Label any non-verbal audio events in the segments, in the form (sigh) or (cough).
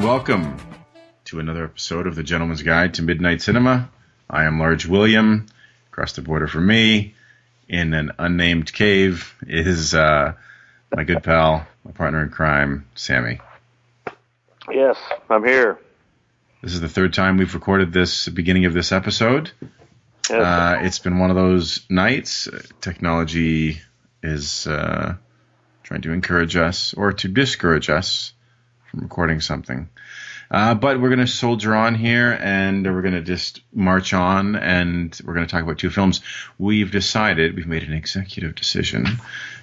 And welcome to another episode of the Gentleman's Guide to Midnight Cinema. I am Large William. Across the border from me, in an unnamed cave, is uh, my good pal, my partner in crime, Sammy. Yes, I'm here. This is the third time we've recorded this beginning of this episode. Yes. Uh, it's been one of those nights. Technology is uh, trying to encourage us or to discourage us recording something. Uh, but we're going to soldier on here and we're going to just march on and we're going to talk about two films. We've decided, we've made an executive decision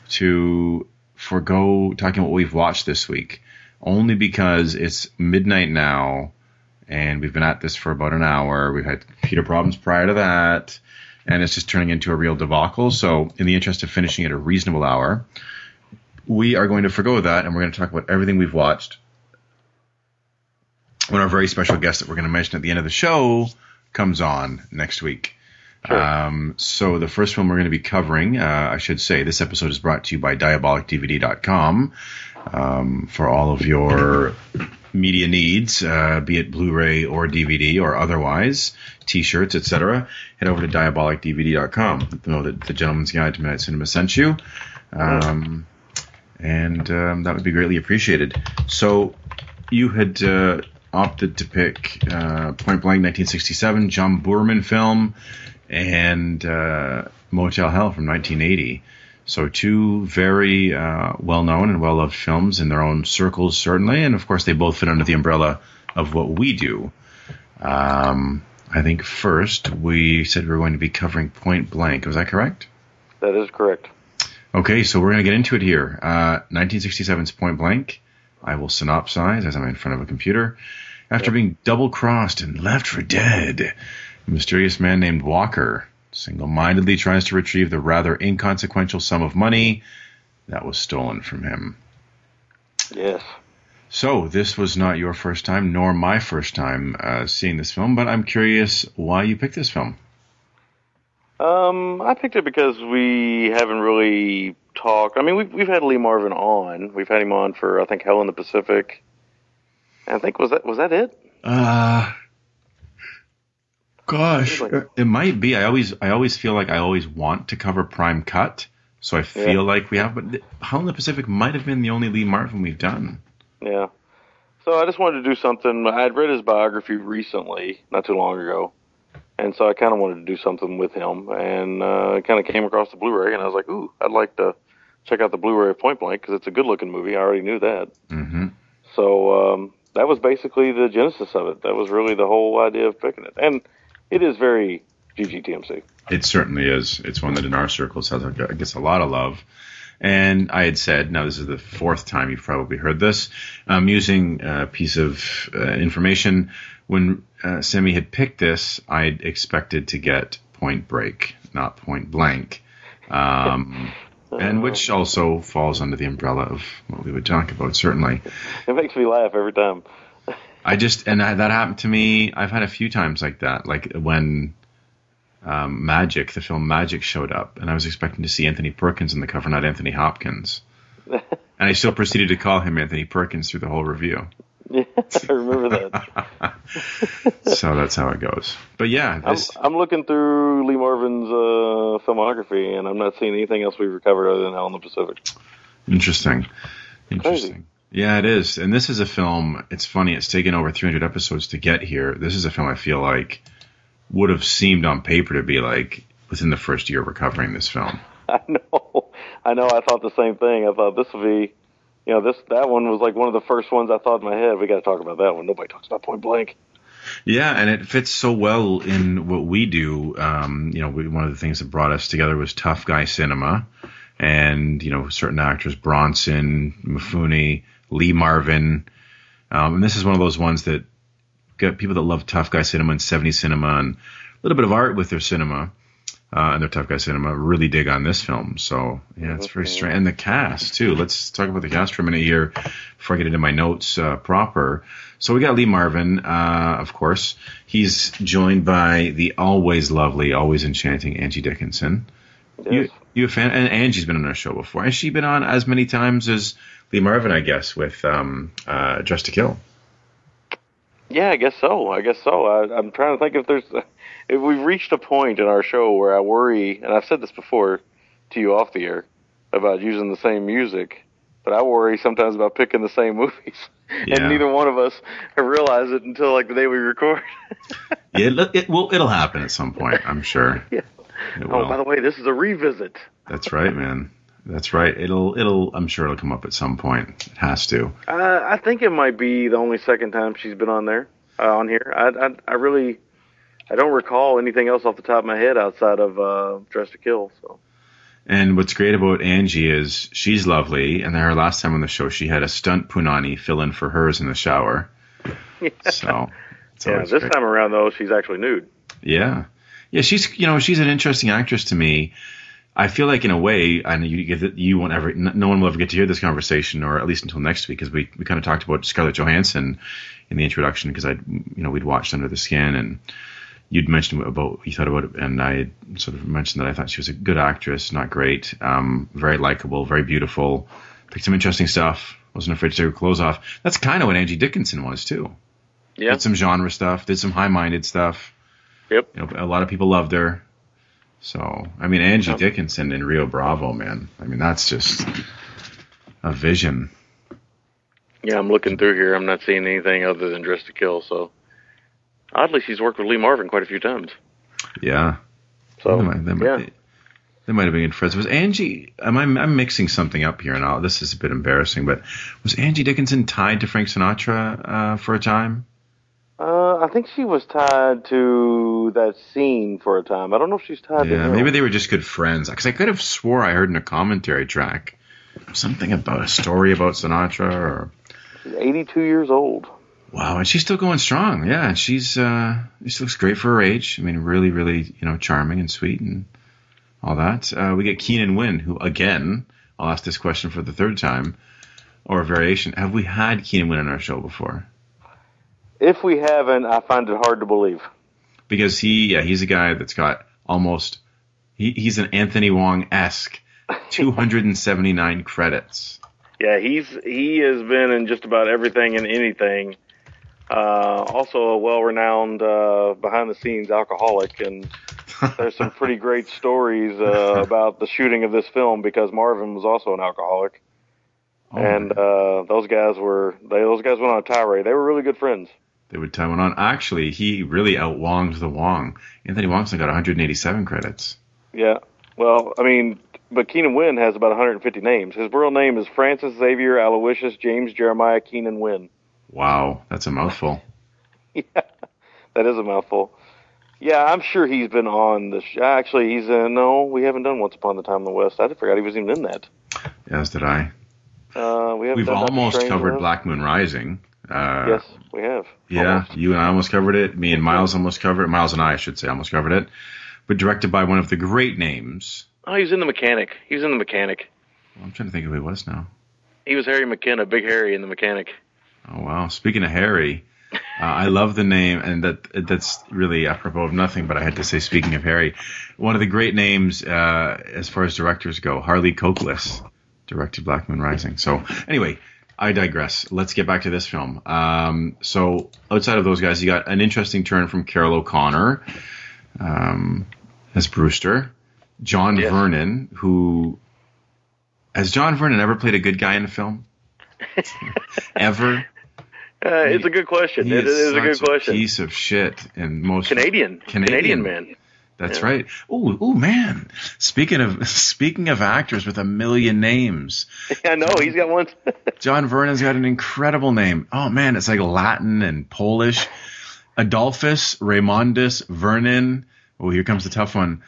to forego talking about what we've watched this week only because it's midnight now and we've been at this for about an hour. We've had computer problems prior to that, and it's just turning into a real debacle. So, in the interest of finishing at a reasonable hour, we are going to forego that, and we're going to talk about everything we've watched. When our very special guest that we're going to mention at the end of the show comes on next week. Sure. Um, so the first film we're going to be covering, uh, I should say, this episode is brought to you by DiabolikDVD.com um, for all of your media needs, uh, be it Blu-ray or DVD or otherwise, T-shirts, etc. Head over to DiabolikDVD.com. Let them know that the Gentleman's Guide to Midnight Cinema sent you, um, and um, that would be greatly appreciated. So you had uh, opted to pick uh, Point Blank 1967, John Boorman film, and uh, Motel Hell from 1980. So two very uh, well-known and well-loved films in their own circles, certainly, and of course they both fit under the umbrella of what we do. Um, I think first we said we were going to be covering Point Blank. Was that correct? that is correct. Okay, so we're going to get into it here. Uh, 1967's Point Blank. I will synopsize as I'm in front of a computer. After being double crossed and left for dead, a mysterious man named Walker single mindedly tries to retrieve the rather inconsequential sum of money that was stolen from him. Yes. So, this was not your first time, nor my first time uh, seeing this film, but I'm curious why you picked this film. Um, I picked it because we haven't really talked. I mean, we've we've had Lee Marvin on. We've had him on for I think Hell in the Pacific. I think was that was that it? Uh gosh, Like- it might be. I always I always feel like I always want to cover Prime Cut, so I feel Yeah. like we have. But Hell in the Pacific might have been the only Lee Marvin we've done. Yeah. So I just wanted to do something. I had read his biography recently, not too long ago, and so I kind of wanted to do something with him, and uh, kind of came across the Blu-ray, and I was like, "Ooh, I'd like to check out the Blu-ray of Point Blank because it's a good-looking movie." I already knew that. hmm So um, that was basically the genesis of it. That was really the whole idea of picking it, and it is very GGTMC. It certainly is. It's one that in our circles has, I guess, a lot of love. And I had said, now this is the fourth time you've probably heard this. I'm using a piece of uh, information when uh, Sammy had picked this, I expected to get Point Break, not Point Blank, um, and which also falls under the umbrella of what we would talk about. Certainly, It makes me laugh every time. I just and I, that happened to me. I've had a few times like that, like when um, Magic, the film Magic, showed up, and I was expecting to see Anthony Perkins in the cover, not Anthony Hopkins, (laughs) and I still proceeded to call him Anthony Perkins through the whole review. Yeah, I remember that. (laughs) so that's how it goes. But yeah, I'm, I'm looking through Lee Marvin's uh, filmography, and I'm not seeing anything else we've recovered other than Hell in the Pacific. interesting, interesting. Yeah, it is, and this is a film. It's funny. It's taken over 300 episodes to get here. This is a film I feel like would have seemed on paper to be like within the first year of recovering this film. (laughs) I know, I know. I thought the same thing. I thought this would be, you know, this that one was like one of the first ones I thought in my head. We got to talk about that one. Nobody talks about Point Blank. Yeah, and it fits so well in what we do. Um, you know, we, one of the things that brought us together was tough guy cinema, and you know, certain actors, Bronson, Mifune, Lee Marvin, um, and this is one of those ones that got people that love tough guy cinema and 70s cinema and a little bit of art with their cinema. Uh, and their tough guy cinema really dig on this film, so yeah, it's very strange. And the cast too. Let's talk about the cast for a minute here before I get into my notes uh, proper. So we got Lee Marvin, uh, of course. He's joined by the always lovely, always enchanting Angie Dickinson. Yes. You, you a fan? And Angie's been on our show before. Has she been on as many times as Lee Marvin? I guess with um, uh, Dress to Kill. Yeah, I guess so. I guess so. I, I'm trying to think if there's we've reached a point in our show where I worry, and I've said this before to you off the air about using the same music, but I worry sometimes about picking the same (laughs) movies, Yeah. and neither one of us realize it until like the day we record. Yeah, it, it will. It'll happen at some point. I'm sure. (laughs) Yeah. Oh, by the way, this is a revisit. That's right, man. That's right. It'll. It'll. I'm sure it'll come up at some point. It has to. Uh, I think it might be the only second time she's been on there, uh, on here. I, I, I really, I don't recall anything else off the top of my head outside of uh, Dress to Kill. So. And what's great about Angie is she's lovely. And then her last time on the show, she had a stunt punani fill in for hers in the shower. (laughs) So. yeah, this great. time around though, she's actually nude. Yeah, yeah. She's you know she's an interesting actress to me. I feel like in a way, I know you you won't ever, no one will ever get to hear this conversation, or at least until next week, because we we kind of talked about Scarlett Johansson in the introduction, because I you know we'd watched Under the Skin, and you'd mentioned about you thought about it, and I sort of mentioned that I thought she was a good actress, not great, um, very likable, very beautiful, picked some interesting stuff. Wasn't afraid to take her clothes off. That's kind of what Angie Dickinson was too. Yeah. Did some genre stuff, did some high-minded stuff. Yep. You know, a lot of people loved her. So, I mean, Angie Yep. Dickinson in Rio Bravo, man. I mean, that's just a vision. Yeah, I'm looking through here. I'm not seeing anything other than Dress to Kill. So, oddly, she's worked with Lee Marvin quite a few times. Yeah. So, They might, they might, yeah. they might have been good friends. Was Angie? Am I? I'm mixing something up here, and I'll, this is a bit embarrassing. But was Angie Dickinson tied to Frank Sinatra uh, for a time? Uh, I think she was tied to that scene for a time. I don't know if she's tied Yeah, him. maybe they were just good friends. Because I could have swore I heard in a commentary track something about a story about Sinatra or She's 82 years old. Wow, and she's still going strong. Yeah, and she's uh, she looks great for her age. I mean, really, really, you know, charming and sweet and all that. Uh, we get Keenan Wynn, who again, I'll ask this question for the third time, or a variation. Have we had Keenan Wynn on our show before? If we haven't, I find it hard to believe. Because he, yeah, he's a guy that's got almost, he, he's an Anthony Wong esque, (laughs) 279 credits. Yeah, he's he has been in just about everything and anything. Uh, also a well-renowned uh, behind-the-scenes alcoholic, and there's some pretty (laughs) great stories uh, about the shooting of this film because Marvin was also an alcoholic, Oh, and uh, those guys were they those guys went on a tirade. They were really good friends. they would tie one on. Actually, he really outwonged the Wong. Anthony Wong's only got 187 credits. Yeah. Well, I mean, but Keenan Wynn has about 150 names. His real name is Francis Xavier Aloysius James Jeremiah Keenan Wynn. Wow, that's a mouthful. (laughs) Yeah, that is a mouthful. Yeah, I'm sure he's been on the. Sh- actually, he's in. No, we haven't done Once Upon a Time in the West. I forgot he was even in that. As did I. Uh, we We've almost covered. Black Moon Rising. Uh, yes, we have. Yeah, Almost. you and I almost covered it. Me and Miles almost covered it. Miles and I, I should say, almost covered it. But directed by one of the great names. Oh, he was in the mechanic. He was in the mechanic. I'm trying to think of who he was now. He was Harry McKenna, Big Harry in the mechanic. Oh wow! Speaking of Harry, uh, I love the name, and that that's really apropos of nothing. But I had to say, speaking of Harry, one of the great names uh, as far as directors go, Harley Cokeliss directed Black Moon Rising. So anyway, I digress. Let's get back to this film. Um, so outside of those guys, you got an interesting turn from Carroll O'Connor um, as Brewster, John Yes. Vernon, who has John Vernon ever played a good guy in a film? (laughs) ever? Uh, it's a good question. It is a good question. piece of shit and most Canadian, Canadian. Canadian man. That's Yeah. right. Oh, oh man. Speaking of (laughs) speaking of actors with a million names, (laughs) I know he's got one. (laughs) John Vernon's got an incredible name. Oh man, it's like Latin and Polish. Adolphus Raymondus Vernon. Oh, here comes the tough one.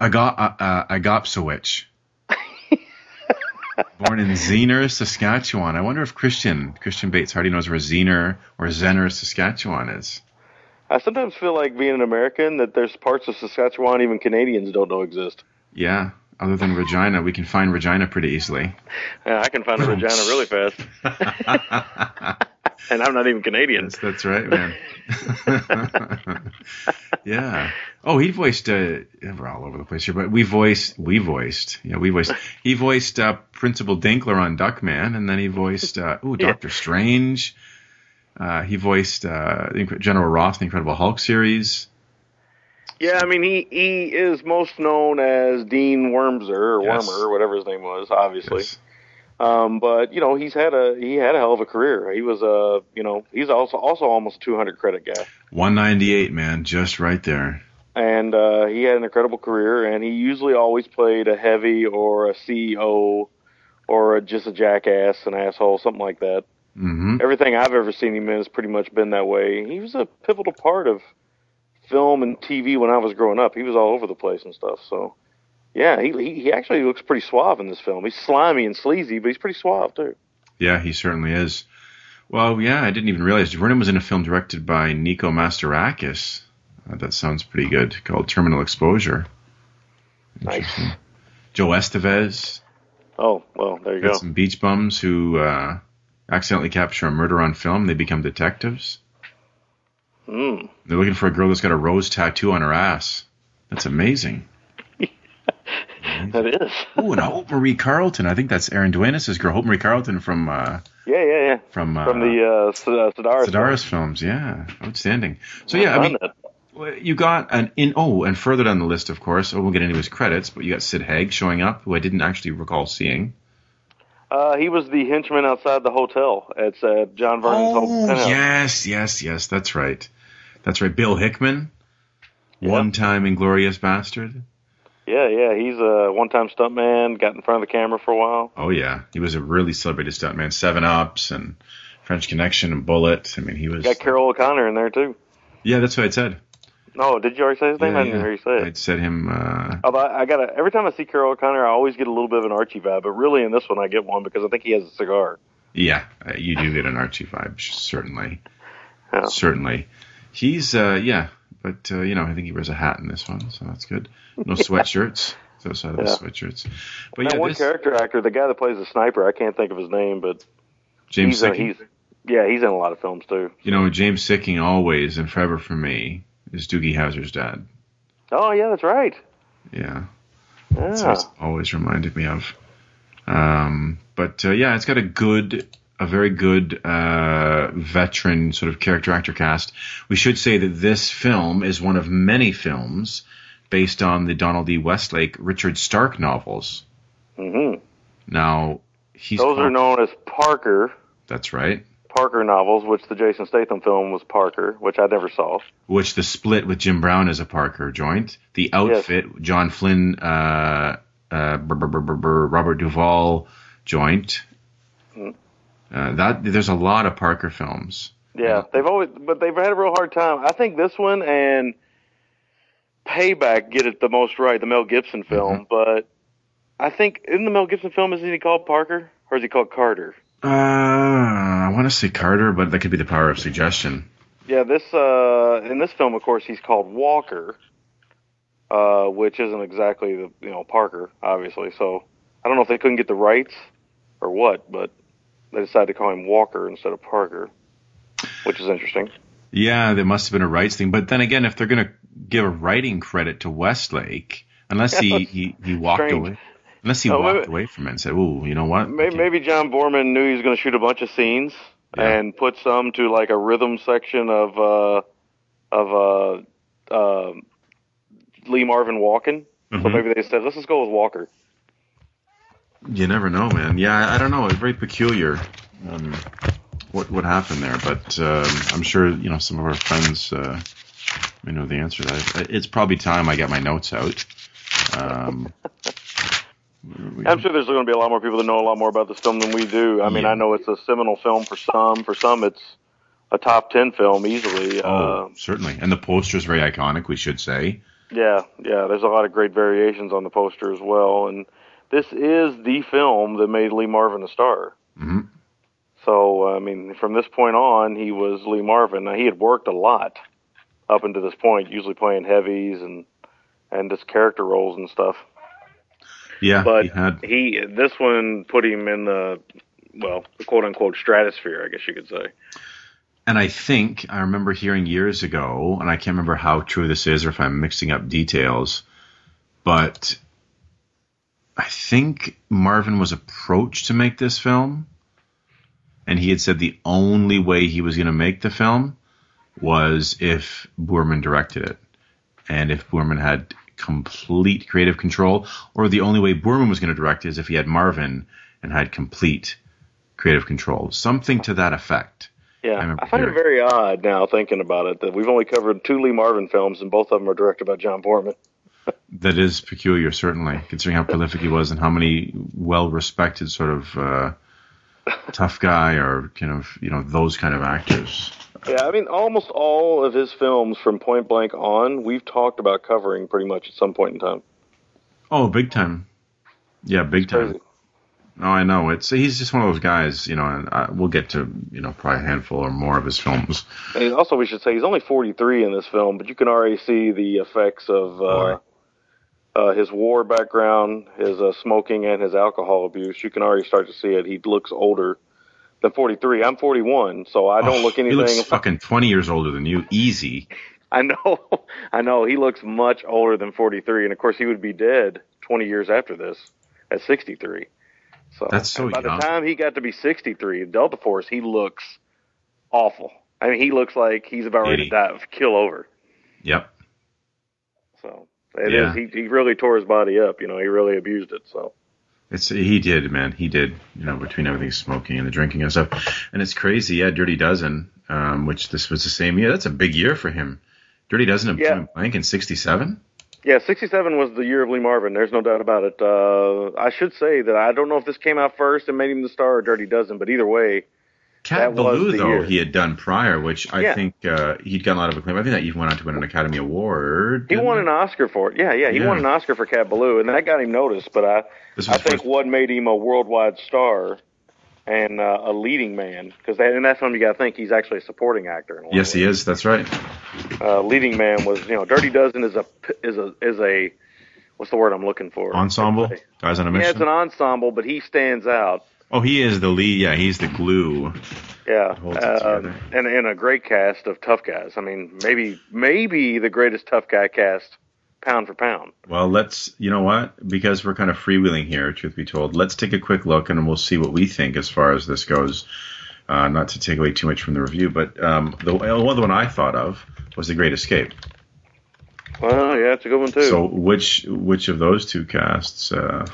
Aga- uh, uh, Agopsowicz. Born in Zehner, Saskatchewan. I wonder if Christian Christian Bates Hardy knows where Zehner or Zehner, Saskatchewan is. I sometimes feel like being an American that there's parts of Saskatchewan even Canadians don't know exist. Yeah, other than Regina, we can find Regina pretty easily. Yeah, I can find a Regina really fast, (laughs) (laughs) and I'm not even Canadian. That's, that's right, man. (laughs) yeah. Oh, he voiced. Uh, we're all over the place here, but we voiced. We voiced. Yeah, we voiced. He voiced uh, Principal Dinkler on Duckman, and then he voiced. Uh, ooh, Yeah. Doctor Strange. Uh, he voiced uh, General Ross, in the Incredible Hulk series. Yeah, I mean he he is most known as Dean Wormser or Yes. Wormer or whatever his name was, obviously. Yes. Um, but you know he's had a he had a hell of a career. He was a you know he's also also almost a 200 credit guy, 198, man, just right there. and uh, he had an incredible career. And he usually always played a heavy or a CEO or a, just a jackass, an asshole, something like that. hmm Everything I've ever seen him in has pretty much been that way. He was a pivotal part of film and TV when I was growing up. He was all over the place and stuff. So, yeah, he he, he actually looks pretty suave in this film. He's slimy and sleazy, but he's pretty suave too. Yeah, he certainly is. Well, yeah, I didn't even realize Vernon was in a film directed by Nico Mastorakis. Uh, that sounds pretty good. Called Terminal Exposure. Nice. Joe Estevez. Oh well, there you Got go. some beach bums who uh, accidentally capture a murder on film. They become detectives. Mm. They're looking for a girl that's got a rose tattoo on her ass. That's amazing. That is. (laughs) Ooh, and Hope Marie Carlton. I think that's Aaron Duenas' girl, Hope Marie Carlton from uh, Yeah, yeah, yeah. from uh, From the uh, S- uh, Sidaris. Sidaris films. Yeah, outstanding. So yeah, I mean, that. You got an in oh, and further down the list, of course. Oh, we'll get into his credits, but you got Sid Haig showing up, who I didn't actually recall seeing. Uh, he was the henchman outside the hotel. It's uh, John Vernon's Oh, penthouse. yes, yes, yes. That's right. That's right. Bill Hickman, Yeah. one-time Inglorious Bastard. Yeah, yeah. He's a one-time stuntman. Got in front of the camera for a while. Oh yeah, he was a really celebrated stuntman. Seven Ups and French Connection and Bullitt. I mean, he was. Got Carroll O'Connor in there too. Yeah, that's what I said. No, did you already say his name? Yeah, I didn't yeah. hear you say it. I'd said him. Uh, Although I, I gotta every time I see Carroll O'Connor, I always get a little bit of an Archie vibe. But really, in this one, I get one because I think he has a cigar. yeah, uh, you do get an Archie vibe, certainly. Yeah. Certainly. He's uh yeah, but uh, you know, I think he wears a hat in this one, so that's good. No (laughs) sweatshirts. So outside of the sweatshirts. But That yeah, one this, character actor, the guy that plays the sniper, I can't think of his name, but James he's, he's yeah, he's in a lot of films too. You know, James Sikking always and forever for me is Doogie Howser's dad. Oh yeah, that's right. Yeah. Yeah. That's it's always reminded me of. Um, but uh, yeah, it's got a good, a very good uh, veteran sort of character actor cast. We should say that this film is one of many films based on the Donald E. Westlake Richard Stark novels. hmm Now he's Those are known as Parker That's right. Parker novels, which the Jason Statham film was Parker, which I never saw. Which the split with Jim Brown as a Parker joint. The outfit, John Flynn, uh, uh, Robert Duvall joint. Uh, that there's a lot of Parker films. Yeah, they've always, but they've had a real hard time. I think this one and Payback get it the most right, the Mel Gibson film. But I think in the Mel Gibson film, isn't he called Parker or is he called Carter? Uh, I want to say Carter, but that could be the power of suggestion. Yeah, this uh, in this film, of course, he's called Walker, uh, which isn't exactly the you know Parker, obviously. So I don't know if they couldn't get the rights or what, but they decided to call him Walker instead of Parker, which is interesting. Yeah, there must have been a rights thing. But then again, if they're going to give a writing credit to Westlake, unless he, (laughs) he, he walked Strange. away, unless he Oh, walked maybe- away from it and said, "Ooh, you know what? Maybe, maybe John Boorman knew he was going to shoot a bunch of scenes Yeah. and put some to like a rhythm section of uh, of uh, uh, Lee Marvin walking. So Mhm. maybe they said, let's just go with Walker. You never know, man. Yeah, I, I don't know. It's very peculiar. Um, what what happened there? But um, I'm sure you know some of our friends uh, may know the answer to that. It's probably time I get my notes out. Um, (laughs) I'm sure there's going to be a lot more people that know a lot more about this film than we do. I mean, Yeah. I know it's a seminal film for some. For some, it's a top ten film easily. oh, Uh, certainly. And the poster is very iconic. We should say. yeah, yeah. There's a lot of great variations on the poster as well, and this is the film that made Lee Marvin a star. hmm So, I mean, from this point on, he was Lee Marvin. Now, he had worked a lot up until this point, usually playing heavies and and just character roles and stuff. Yeah, But he had. he this one put him in the well, the quote unquote stratosphere, I guess you could say. And I think I remember hearing years ago, and I can't remember how true this is or if I'm mixing up details, but I think Marvin was approached to make this film, and he had said the only way he was going to make the film was if Boorman directed it, and if Boorman had complete creative control, or the only way Boorman was going to direct is if he had Marvin and had complete creative control, something to that effect. Yeah, I I, find it very odd now thinking about it that we've only covered two Lee Marvin films and both of them are directed by John Boorman. That is peculiar, certainly, considering how prolific he was and how many well-respected sort of uh, tough guy or kind of you know those kind of actors. Yeah, I mean, almost all of his films from Point Blank on, we've talked about covering pretty much at some point in time. Oh, big time. Yeah, big time. No, I know. It's he's just one of those guys, you know. And I, we'll get to you know probably a handful or more of his films. And also, we should say he's only 43 in this film, but you can already see the effects of uh, uh, his war background, his uh, smoking, and his alcohol abuse. You can already start to see it. He looks older than 43. I'm 41, so I don't Oh, look anything. He looks (laughs) fucking twenty years older than you, easy. I know, (laughs) I know. He looks much older than 43, and of course, he would be dead 20 years after this at 63. So That's so by young. the time he got to be 63 in Delta Force, he looks awful. I mean, he looks like he's about ready to die of kill over. Yep. So it is. Yeah. He he really tore his body up. You know, he really abused it. So It's he did, man. He did. You know, between everything smoking and the drinking and stuff, and it's crazy. Yeah, Dirty Dozen, um, which this was the same year. That's a big year for him. Dirty Dozen and Yeah. Blank in '67. yeah, 67 was the year of Lee Marvin. There's no doubt about it. Uh, I should say that I don't know if this came out first and made him the star or Dirty Dozen, but either way, Cat Ballou, though, year. he had done prior, which I Yeah. think uh, he'd gotten a lot of acclaim. I think that even went on to win an Academy Award. he won it? an Oscar for it. Yeah, yeah, he Yeah. won an Oscar for Cat Ballou, and that got him noticed. But I I think first- what made him a worldwide star and uh, a leading man because in that film you got to think he's actually a supporting actor. In Yes, he is. That's right. Uh, leading man was you know Dirty Dozen is a is a is a what's the word I'm looking for Ensemble, guys on a Yeah, mission. it's an ensemble, but he stands out. Oh, he is the lead. Yeah, he's the glue. Yeah, uh, and and a great cast of tough guys. I mean, maybe maybe the greatest tough guy cast, pound for pound. Well, let's, you know what? Because we're kind of freewheeling here, truth be told, let's take a quick look and we'll see what we think as far as this goes. Uh, not to take away too much from the review, but um, the one the one I thought of was The Great Escape. Well, yeah, it's a good one too. So, which which of those two casts? Uh,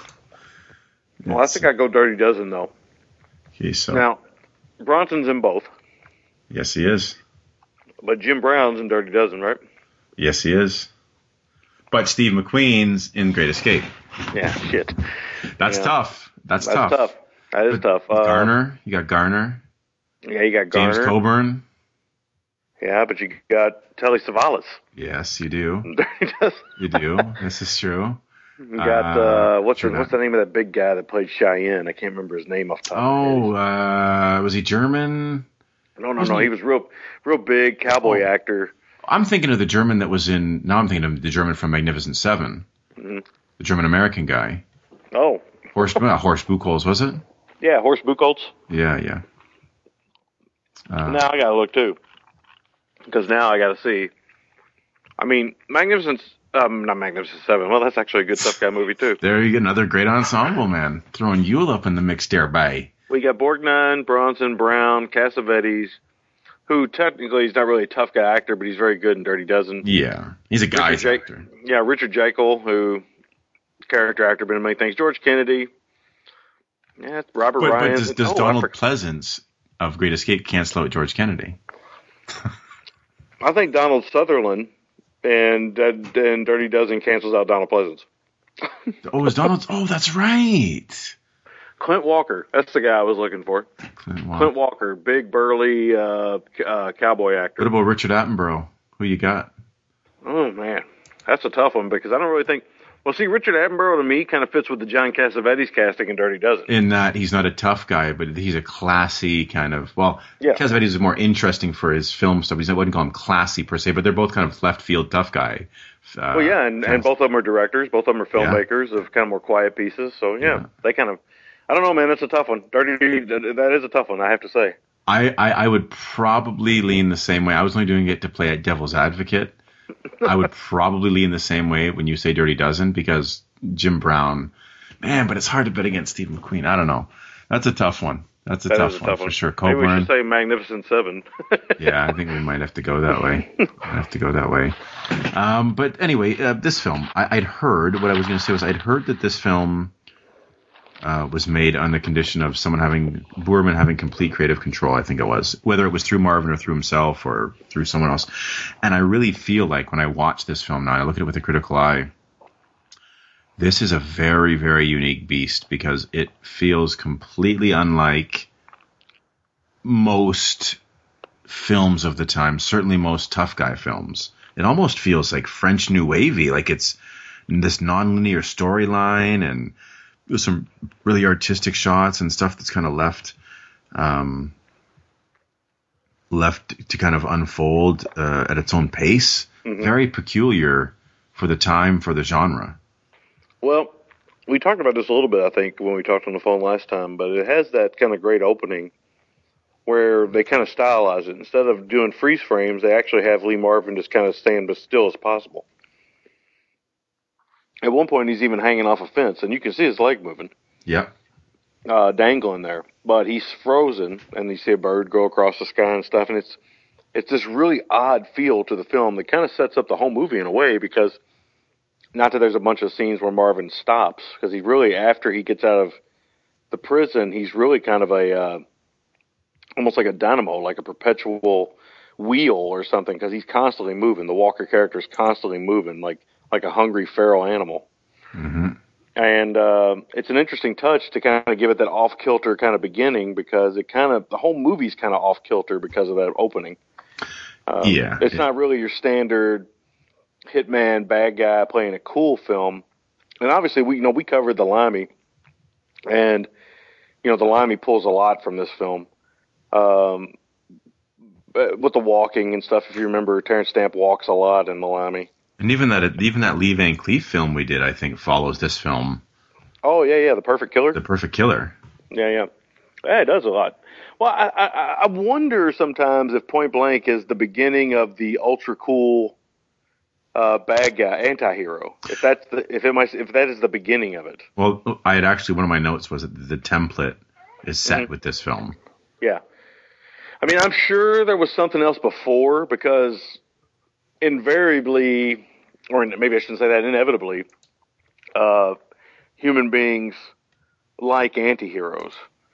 well, I think I go Dirty Dozen though. okay, so Now, Bronson's in both, yes, he is. but Jim Brown's in Dirty Dozen, right? Yes, he is. But Steve McQueen's in Great Escape. Yeah, shit. That's Yeah. tough. That's, That's tough. tough. That is tough. Uh, Garner, you got Garner, Yeah, you got Garner. James Coburn. Yeah, but you got Telly Savalas. Yes, you do. (laughs) Dirty Dozen. You do. this is true. You got Uh, uh, what's the, what's the name of that big guy that played Cheyenne? I can't remember his name off the top. of Oh, uh, was he German? no, no, wasn't no. he- He was real, real big cowboy Oh. actor. I'm thinking of the German that was in. Now I'm thinking of the German from Magnificent 7 Mhm. the German American guy. Oh, Horst, uh, Horst Buchholz, was it? yeah, Horst Buchholz. Yeah, yeah. Uh, now I gotta look too, because now I gotta see. I mean, Magnificent, um, not Magnificent Seven. Well, that's actually a good tough guy movie too. There you get another great ensemble, man. Throwing Yul up in the mix there, by. We got Borgnine, Bronson, Brown, Cassavetes, who technically he's not really a tough guy actor, but he's very good in Dirty Dozen. Yeah, he's a guy Richard actor. Yeah, Richard Jaeckel, who character actor, been in many things. George Kennedy. Yeah, Robert But, Ryan. but does, does Oh, Donald Pleasence of Great Escape cancel out George Kennedy? I think Donald Sutherland and uh, and Dirty Dozen cancels out Donald Pleasence. Oh, is Donald? Oh, that's right. Clint Walker, that's the guy I was looking for. Clint Walker. Clint Walker, big burly uh, uh, cowboy actor. What about Richard Attenborough? Who you got? Oh man, that's a tough one because I don't really think. Well, see, Richard Attenborough to me kind of fits with the John Cassavetes casting in Dirty Dozen. In that he's not a tough guy, but he's a classy kind of. Well, Yeah. Cassavetes is more interesting for his film stuff. He's I wouldn't call him classy per se, but they're both kind of left field tough guy. Uh, well, yeah, and, and both of them are directors. Both of them are filmmakers of kind of more quiet pieces. So yeah, Yeah. they kind of. I don't know, man. That's a tough one. Dirty. that- That is a tough one. I have to say. I, I, I would probably lean the same way. I was only doing it to play a devil's advocate. I would probably lean the same way when you say Dirty Dozen because Jim Brown, man, but it's hard to bet against Steve McQueen. I don't know. That's a tough one. That's a, That tough, a one tough for one. sure. Maybe we Coburn. should say Magnificent Seven. (laughs) yeah, I think we might have to go that way. Might have to go that way. Um, but anyway, uh, this film, I, I'd heard what I was going to say was I'd heard that this film uh, was made on the condition of someone having Boorman having complete creative control. I think it was whether it was through Marvin or through himself or through someone else. And I really feel like when I watch this film now, I look at it with a critical eye. This is a very, very unique beast because it feels completely unlike most films of the time, certainly most tough guy films. It almost feels like French New Wavy, like it's this nonlinear storyline and there's some really artistic shots and stuff that's kind of left um, left to kind of unfold uh, at its own pace. Mhm. Very peculiar for the time for the genre. Well, we talked about this a little bit, I think, when we talked on the phone last time, but it has that kind of great opening where they kind of stylize it. Instead of doing freeze frames, they actually have Lee Marvin just kind of stand as still as possible. At one point, he's even hanging off a fence, and you can see his leg moving, Yeah. uh, dangling there. But he's frozen, and you see a bird go across the sky and stuff, and it's it's this really odd feel to the film that kind of sets up the whole movie in a way because not that there's a bunch of scenes where Marvin stops because he really after he gets out of the prison he's really kind of a uh, almost like a dynamo like a perpetual wheel or something because he's constantly moving the Walker character is constantly moving like like a hungry feral animal hmm and uh, it's an interesting touch to kind of give it that off kilter kind of beginning because it kind of the whole movie's kind of off kilter because of that opening. Um, Yeah. it's not really your standard hitman bad guy playing a cool film. And obviously, we you know we covered the Limey, and you know the Limey pulls a lot from this film. Um, but with the walking and stuff, if you remember, Terrence Stamp walks a lot in the Limey. And even that even that Lee Van Cleef film we did, I think, follows this film, Oh yeah, yeah, the Perfect Killer. The Perfect Killer. Yeah, yeah. Yeah, it does a lot. Well, I, I, I wonder sometimes if Point Blank is the beginning of the ultra cool uh, bad guy, anti-hero. If that's the, if it might, if that is the beginning of it. Well, I had actually one of my notes was that the template is set Mhm. with this film. Yeah. I mean, I'm sure there was something else before because invariably, or maybe I shouldn't say that, inevitably, uh, human beings like anti-heroes.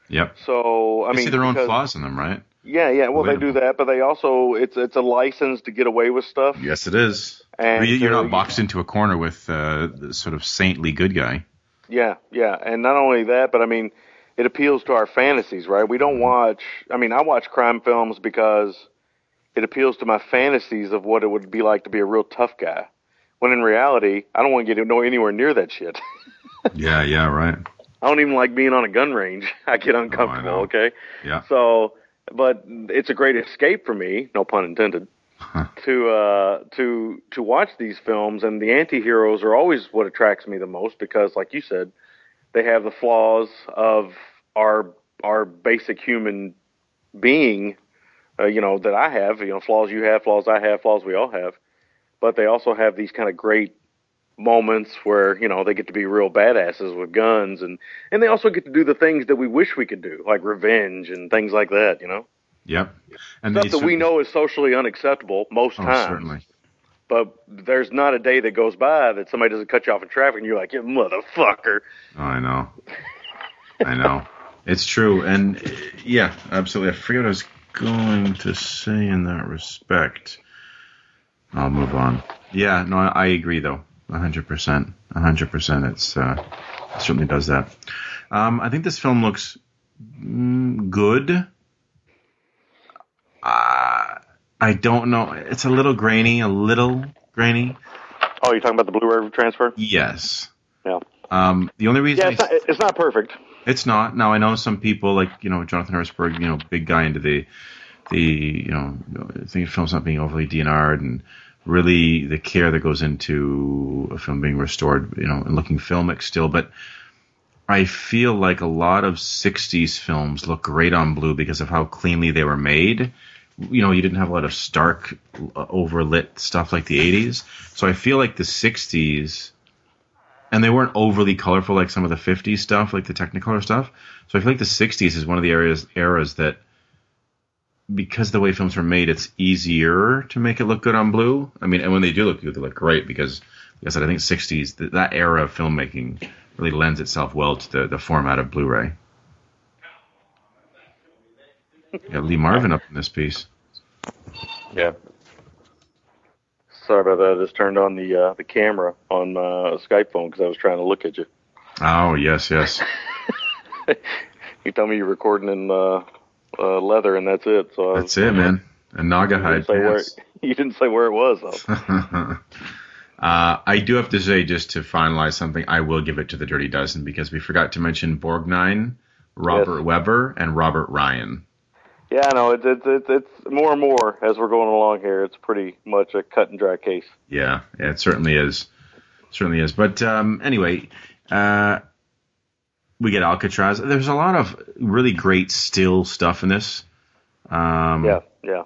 Yep. So I They mean, see their own because- flaws in them, right? Yeah, yeah. Well, they do that, but they also it's it's a license to get away with stuff. Yes, it is. And you, you're not boxed into a corner with uh, the sort of saintly good guy. Yeah, yeah, and not only that, but I mean, it appeals to our fantasies, right? We don't watch. I mean, I watch crime films because it appeals to my fantasies of what it would be like to be a real tough guy. When in reality, I don't want to get anywhere near that shit. (laughs) yeah, yeah, right. I don't even like being on a gun range. (laughs) I get uncomfortable. know. okay. Yeah. So, but it's a great escape for me, no pun intended, (laughs) to uh, to to watch these films. And the anti-heroes are always what attracts me the most because, like you said, they have the flaws of our our basic human being. Uh, you know that I have. You know flaws you have, flaws I have, flaws we all have. But they also have these kind of great moments where you know they get to be real badasses with guns and and they also get to do the things that we wish we could do like revenge and things like that you know Yep. And stuff that we know is socially unacceptable most Oh, times certainly. but there's not a day that goes by that somebody doesn't cut you off in traffic and you're like you motherfucker Oh, I know. I know. It's true. And yeah, absolutely. I forget what I was going to say in that respect. I'll move on. Yeah, no, I, agree though. Hundred percent. Hundred percent. It's uh, it certainly does that. Um, I think this film looks mm, good. Uh, I don't know. It's a little grainy. A little grainy. oh you're talking about the blu-ray transfer Yes. yeah Um, the only reason yeah I it's not, it's not perfect it's not. Now I know some people like you know Jonathan Harrisburg, you know, big guy into the the you know I think films not being overly DNR'd and really the care that goes into a film being restored, you know, and looking filmic still. But I feel like a lot of '60s films look great on blue because of how cleanly they were made. You know, you didn't have a lot of stark, uh, overlit stuff like the '80s. So I feel like the '60s and they weren't overly colorful like some of the 50s stuff, like the Technicolor stuff. So I feel like the 60s is one of the areas eras that, because the way films were made, it's easier to make it look good on blue. I mean, and when they do look good, they look great because, like I said, I think 60s th- that era of filmmaking really lends itself well to the, the format of Blu-ray. Got Lee Marvin up in this piece. yeah sorry about that i just turned on the uh, the camera on my skype phone because i was trying to look at you Oh yes, yes. (laughs) you tell me you're recording in uh, uh, leather, and that's it. So I was- That's it, man. A Naugahyde pants. (laughs) you didn't say where it was, though. (laughs) uh, I do have to say, just to finalize something, I will give it to the Dirty Dozen because we forgot to mention Borgnine, Robert Yes. Webber, and Robert Ryan. yeah, I know. It's, it's it's it's more and more as we're going along here. It's pretty much a cut and dry case. Yeah, yeah, it certainly is. Certainly is. But um, anyway, uh, we get Alcatraz. There's a lot of really great still stuff in this. Um, Yeah, yeah.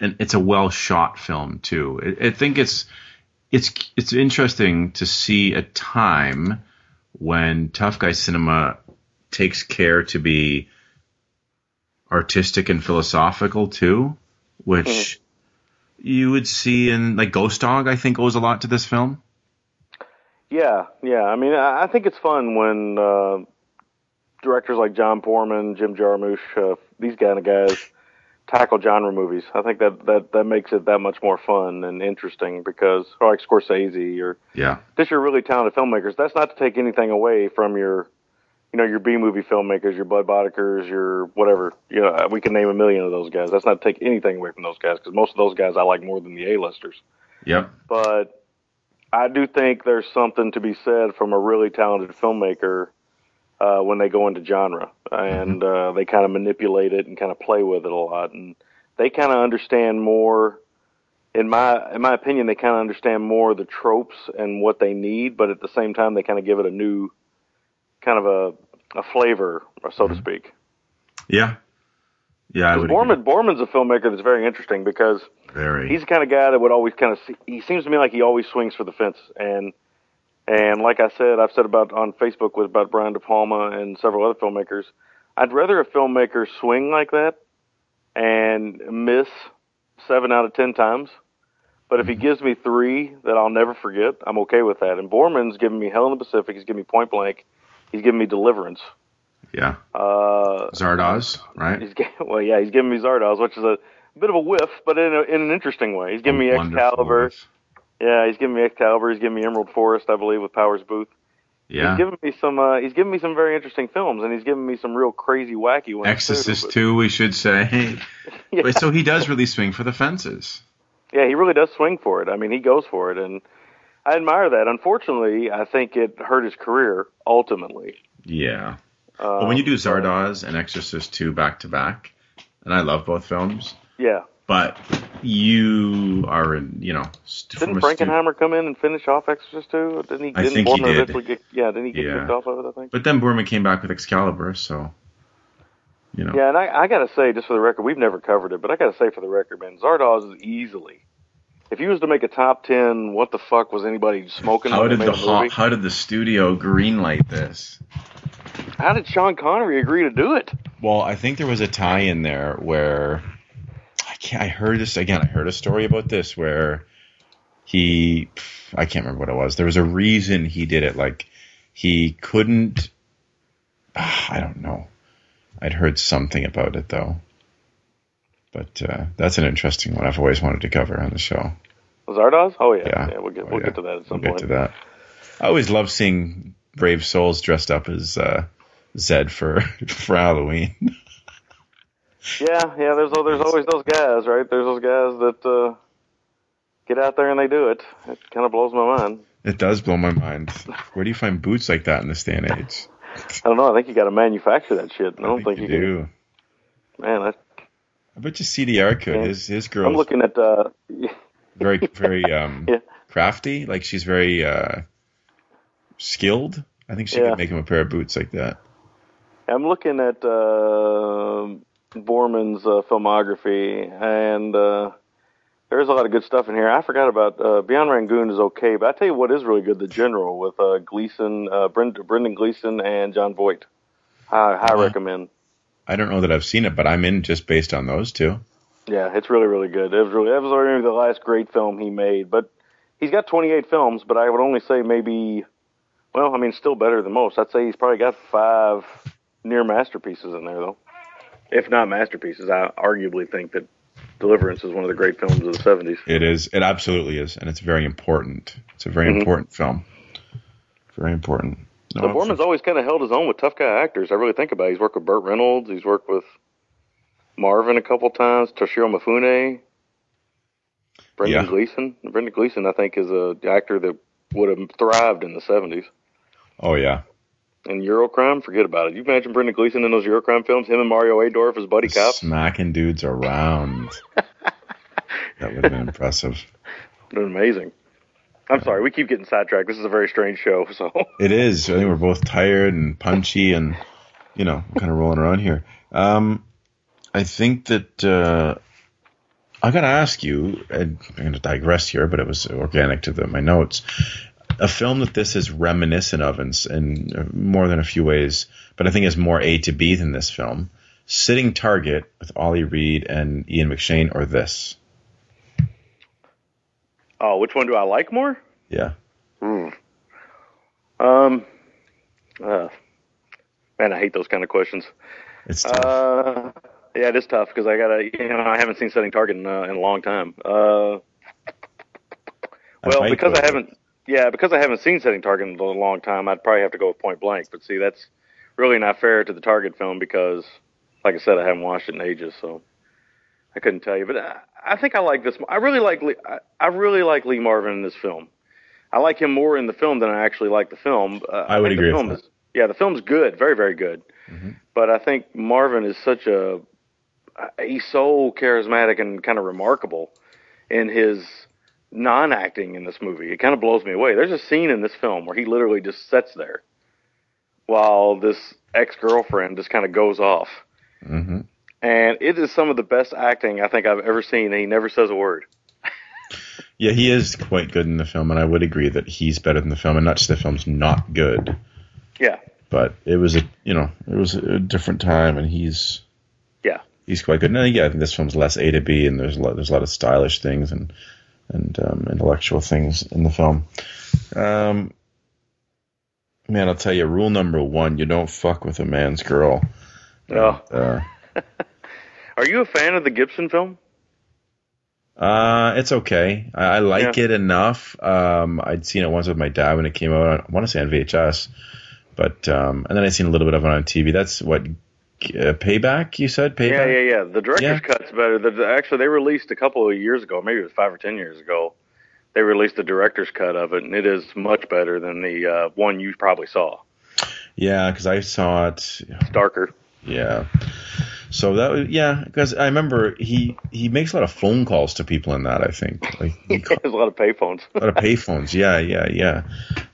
and it's a well shot film too. I, I think it's it's it's interesting to see a time when tough guy cinema takes care to be artistic and philosophical too, which you would see in like Ghost Dog. I think owes a lot to this film. Yeah, yeah. I mean, I, I think it's fun when uh, directors like John Boorman, Jim Jarmusch, uh, these kind of guys tackle genre movies. I think that, that that makes it that much more fun and interesting because, or like Scorsese or Yeah, just your really talented filmmakers. That's not to take anything away from your, you know, your B movie filmmakers, your Budd Boettichers, your whatever. You know, we can name a million of those guys. That's not to take anything away from those guys because most of those guys I like more than the A-listers yep, but I do think there's something to be said from a really talented filmmaker uh, when they go into genre and uh, they kind of manipulate it and kind of play with it a lot, and they kind of understand more. In my in my opinion, they kind of understand more the tropes and what they need, but at the same time, they kind of give it a new kind of a a flavor, so to speak. yeah, yeah. I would agree. Boorman Boorman's a filmmaker that's very interesting because very. he's the kind of guy that would always kind of see, he seems to me like he always swings for the fence. And and like I said I've said about on Facebook with about Brian De Palma and several other filmmakers. I'd rather a filmmaker swing like that and miss 7 out of 10 times. But if he mm-hmm. gives me 3 that I'll never forget I'm okay with that. And Boorman's giving me Hell in the Pacific. He's giving me Point Blank. He's giving me Deliverance yeah, uh Zardoz, right? He's (laughs) well, yeah, he's giving me Zardoz, which is a bit of a whiff, but in, a, in an interesting way. He's giving me. Excalibur. Yeah, he's giving me Excalibur. He's giving me Emerald Forest, I believe, with Powers Boothe. Yeah, He's giving me some. Uh, he's giving me some very interesting films, and he's giving me some real crazy, wacky ones. Exorcist too, we should say. (laughs) Yeah. But so he does really swing for the fences. yeah, he really does swing for it. I mean, he goes for it, and I admire that. Unfortunately, I think it hurt his career ultimately. Yeah. Uh, But when you do Zardoz and Exorcist 2 back to back, and I love both films, yeah, but you are, in, you know, st- didn't a stu- Frankenheimer come in and finish off Exorcist too? Didn't he? I didn't think he did. Get, yeah, didn't he get Yeah. kicked off of it? I think. But then Boorman came back with Excalibur, so, you know. Yeah, and I, I got to say, just for the record, we've never covered it, but I got to say for the record, man, Zardoz is easily. If you was to make a top ten, what the fuck was anybody smoking? How did the how did the studio greenlight this? How did Sean Connery agree to do it? Well, I think there was a tie in there where I can't. I heard this again. I heard a story about this where he, I can't remember what it was. There was a reason he did it. Like he couldn't. I don't know. I'd heard something about it though. But uh, that's an interesting one. I've always wanted to cover on the show. Zardoz? Oh yeah, Yeah. yeah. we'll get Oh, we'll yeah. get to that at some We'll point. get to that. I always love seeing brave souls dressed up as uh, Zed for (laughs) for Halloween. Yeah, yeah. There's there's always those guys, right? There's those guys that uh, get out there and they do it. It kind of blows my mind. It does blow my mind. Where do you find boots like that in this day and age? I don't know. I think you got to manufacture that shit. I don't think, you you do. can. Man, I, I bet you CDR could. Yeah. His his I'm looking at. Uh, (laughs) very very um Yeah. crafty. Like she's very uh skilled. I think she Yeah. could make him a pair of boots like that. I'm looking at uh, Boorman's uh, filmography, and uh, there's a lot of good stuff in here. I forgot about uh, Beyond Rangoon is okay, but I tell you what is really good: The General with uh, Gleeson, uh, Brend- Brendan Gleeson, and Jon Voight. I, I Uh-huh. recommend. I don't know that I've seen it, but I'm in just based on those two. Yeah, it's really really good. It was really that was already the last great film he made, but he's got 28 films, but I would only say maybe. Well, I mean, still better than most. I'd say he's probably got five near masterpieces in there, though. If not masterpieces, I arguably think that Deliverance is one of the great films of the 70s. It is. It absolutely is, and it's very important. It's a very Mhm. important film. Very important. No, So Boorman's always kind of held his own with tough guy actors. I really think about it. He's worked with Burt Reynolds. He's worked with Marvin a couple times. Toshiro Mifune. Brendan Yeah. Gleeson. Brendan Gleeson, I think, is a actor that would have thrived in the 70s. oh yeah. And Eurocrime, forget about it. You imagine Brendan Gleeson in those Eurocrime films, him and Mario Adorf as buddy cops? Smacking dudes around. (laughs) that would have been impressive. Been amazing. I'm sorry, we keep getting sidetracked. This is a very strange show, (laughs) so It is. I think we're both tired and punchy, and you know, kind of rolling around here. Um, I think that uh, I got to ask you. And I'm going to digress here, but it was organic to the, my notes. A film that this is reminiscent of in, in uh, more than a few ways, but I think is more A to B than this film. Sitting Target with Ollie Reed and Ian McShane, or this? Oh, which one do I like more? Yeah. Hmm. Um uh, man, I hate those kind of questions. It's tough. Uh yeah, it is tough because I gotta, you know, I haven't seen Sitting Target in, uh, in a long time. Uh, well, because I haven't, yeah, because I haven't seen Sitting Target in a long time, I'd probably have to go with Point Blank. But see, that's really not fair to the Target film because, like I said, I haven't watched it in ages, so I couldn't tell you. But I, I think I like this. I really like Lee, I, I really like Lee Marvin in this film. I like him more in the film than I actually like the film. Uh, I would think agree The with film that. is, yeah, the film's good, very, very good. Mhm. But I think Marvin is such a he's so charismatic and kind of remarkable in his non-acting in this movie. It kind of blows me away. There's a scene in this film where he literally just sits there while this ex-girlfriend just kind of goes off. Mm-hmm. And it is some of the best acting I think I've ever seen. And he never says a word. (laughs) Yeah, he is quite good in the film, and I would agree that he's better than the film, and not just the film's not good, Yeah, but it was a you know it was a different time, and he's yeah. he's quite good. And yeah, I think this film's less A to B, and there's a lot, there's a lot of stylish things and and um, intellectual things in the film. Um, man, I'll tell you, rule number one: you don't fuck with a man's girl. Oh. Uh, (laughs) Are you a fan of the Gibson film? Uh, it's okay. I, I like it enough. Um, I'd seen it once with my dad when it came out. I want to say on VHS, but um, and then I seen a little bit of it on TV. That's what uh, Payback. You said Payback. Yeah, yeah, yeah. The director's Yeah. cut's better. The, actually, they released a couple of years ago, maybe it was five or ten years ago, they released the director's cut of it, and it is much better than the uh, one you probably saw. Yeah, because I saw it. It's darker. Yeah. So that was yeah, because I remember he he makes a lot of phone calls to people in that. I think like he (laughs) ca- There's a lot of payphones. a lot of payphones. Yeah, yeah, yeah.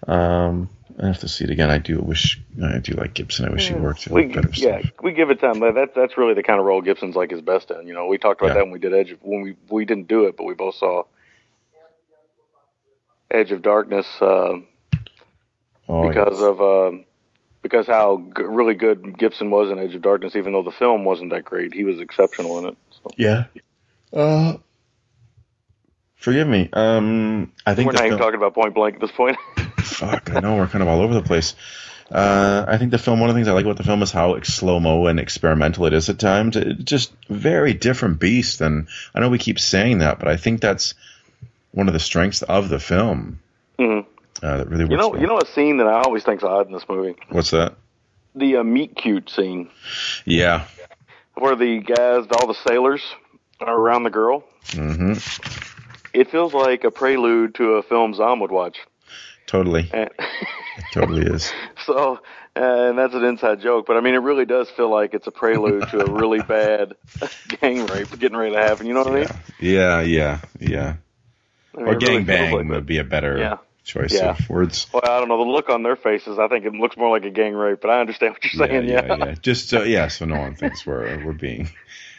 Um, I have to see it again. I do wish I do like Gibson. I wish he worked we, better yeah, stuff. we give it time. That that- that's really the kind of role Gibson's like his best in. You know, we talked about Yeah. that when we did Edge. Of, when we we didn't do it, but we both saw Edge of Darkness uh, Oh, because yes. of um because how g- really good Gibson was in Edge of Darkness. Even though the film wasn't that great, he was exceptional in it. So. yeah. Uh, forgive me. Um, I think We're not even film- talking about Point Blank at this point. (laughs) Fuck, I know we're kind of all over the place. Uh, I think the film. One of the things I like about the film is how slow mo and experimental it is at times. It just very different beast. And I know we keep saying that, but I think that's one of the strengths of the film. Mhm. Uh, that really works. You know, well. you know a scene that I always think's odd in this movie: what's that? the uh, meet cute scene, Yeah. where the guys, all the sailors, are around the girl. hmm It feels like a prelude to a film Zom would watch. Totally. And It totally is. (laughs) so, eh, and that's an inside joke, but I mean, it really does feel like it's a prelude to a really (laughs) bad (laughs) gang rape getting ready to happen. You know what I mean? Yeah. Yeah. Yeah. Yeah. I mean, Or it really gang bang like would be a better Yeah. choice Yeah. of words. Well, I don't know the look on their faces. I think it looks more like a gang rape, but I understand what you're saying. Yeah, yeah, yeah. Just uh, yeah, so no one thinks we're uh, we're being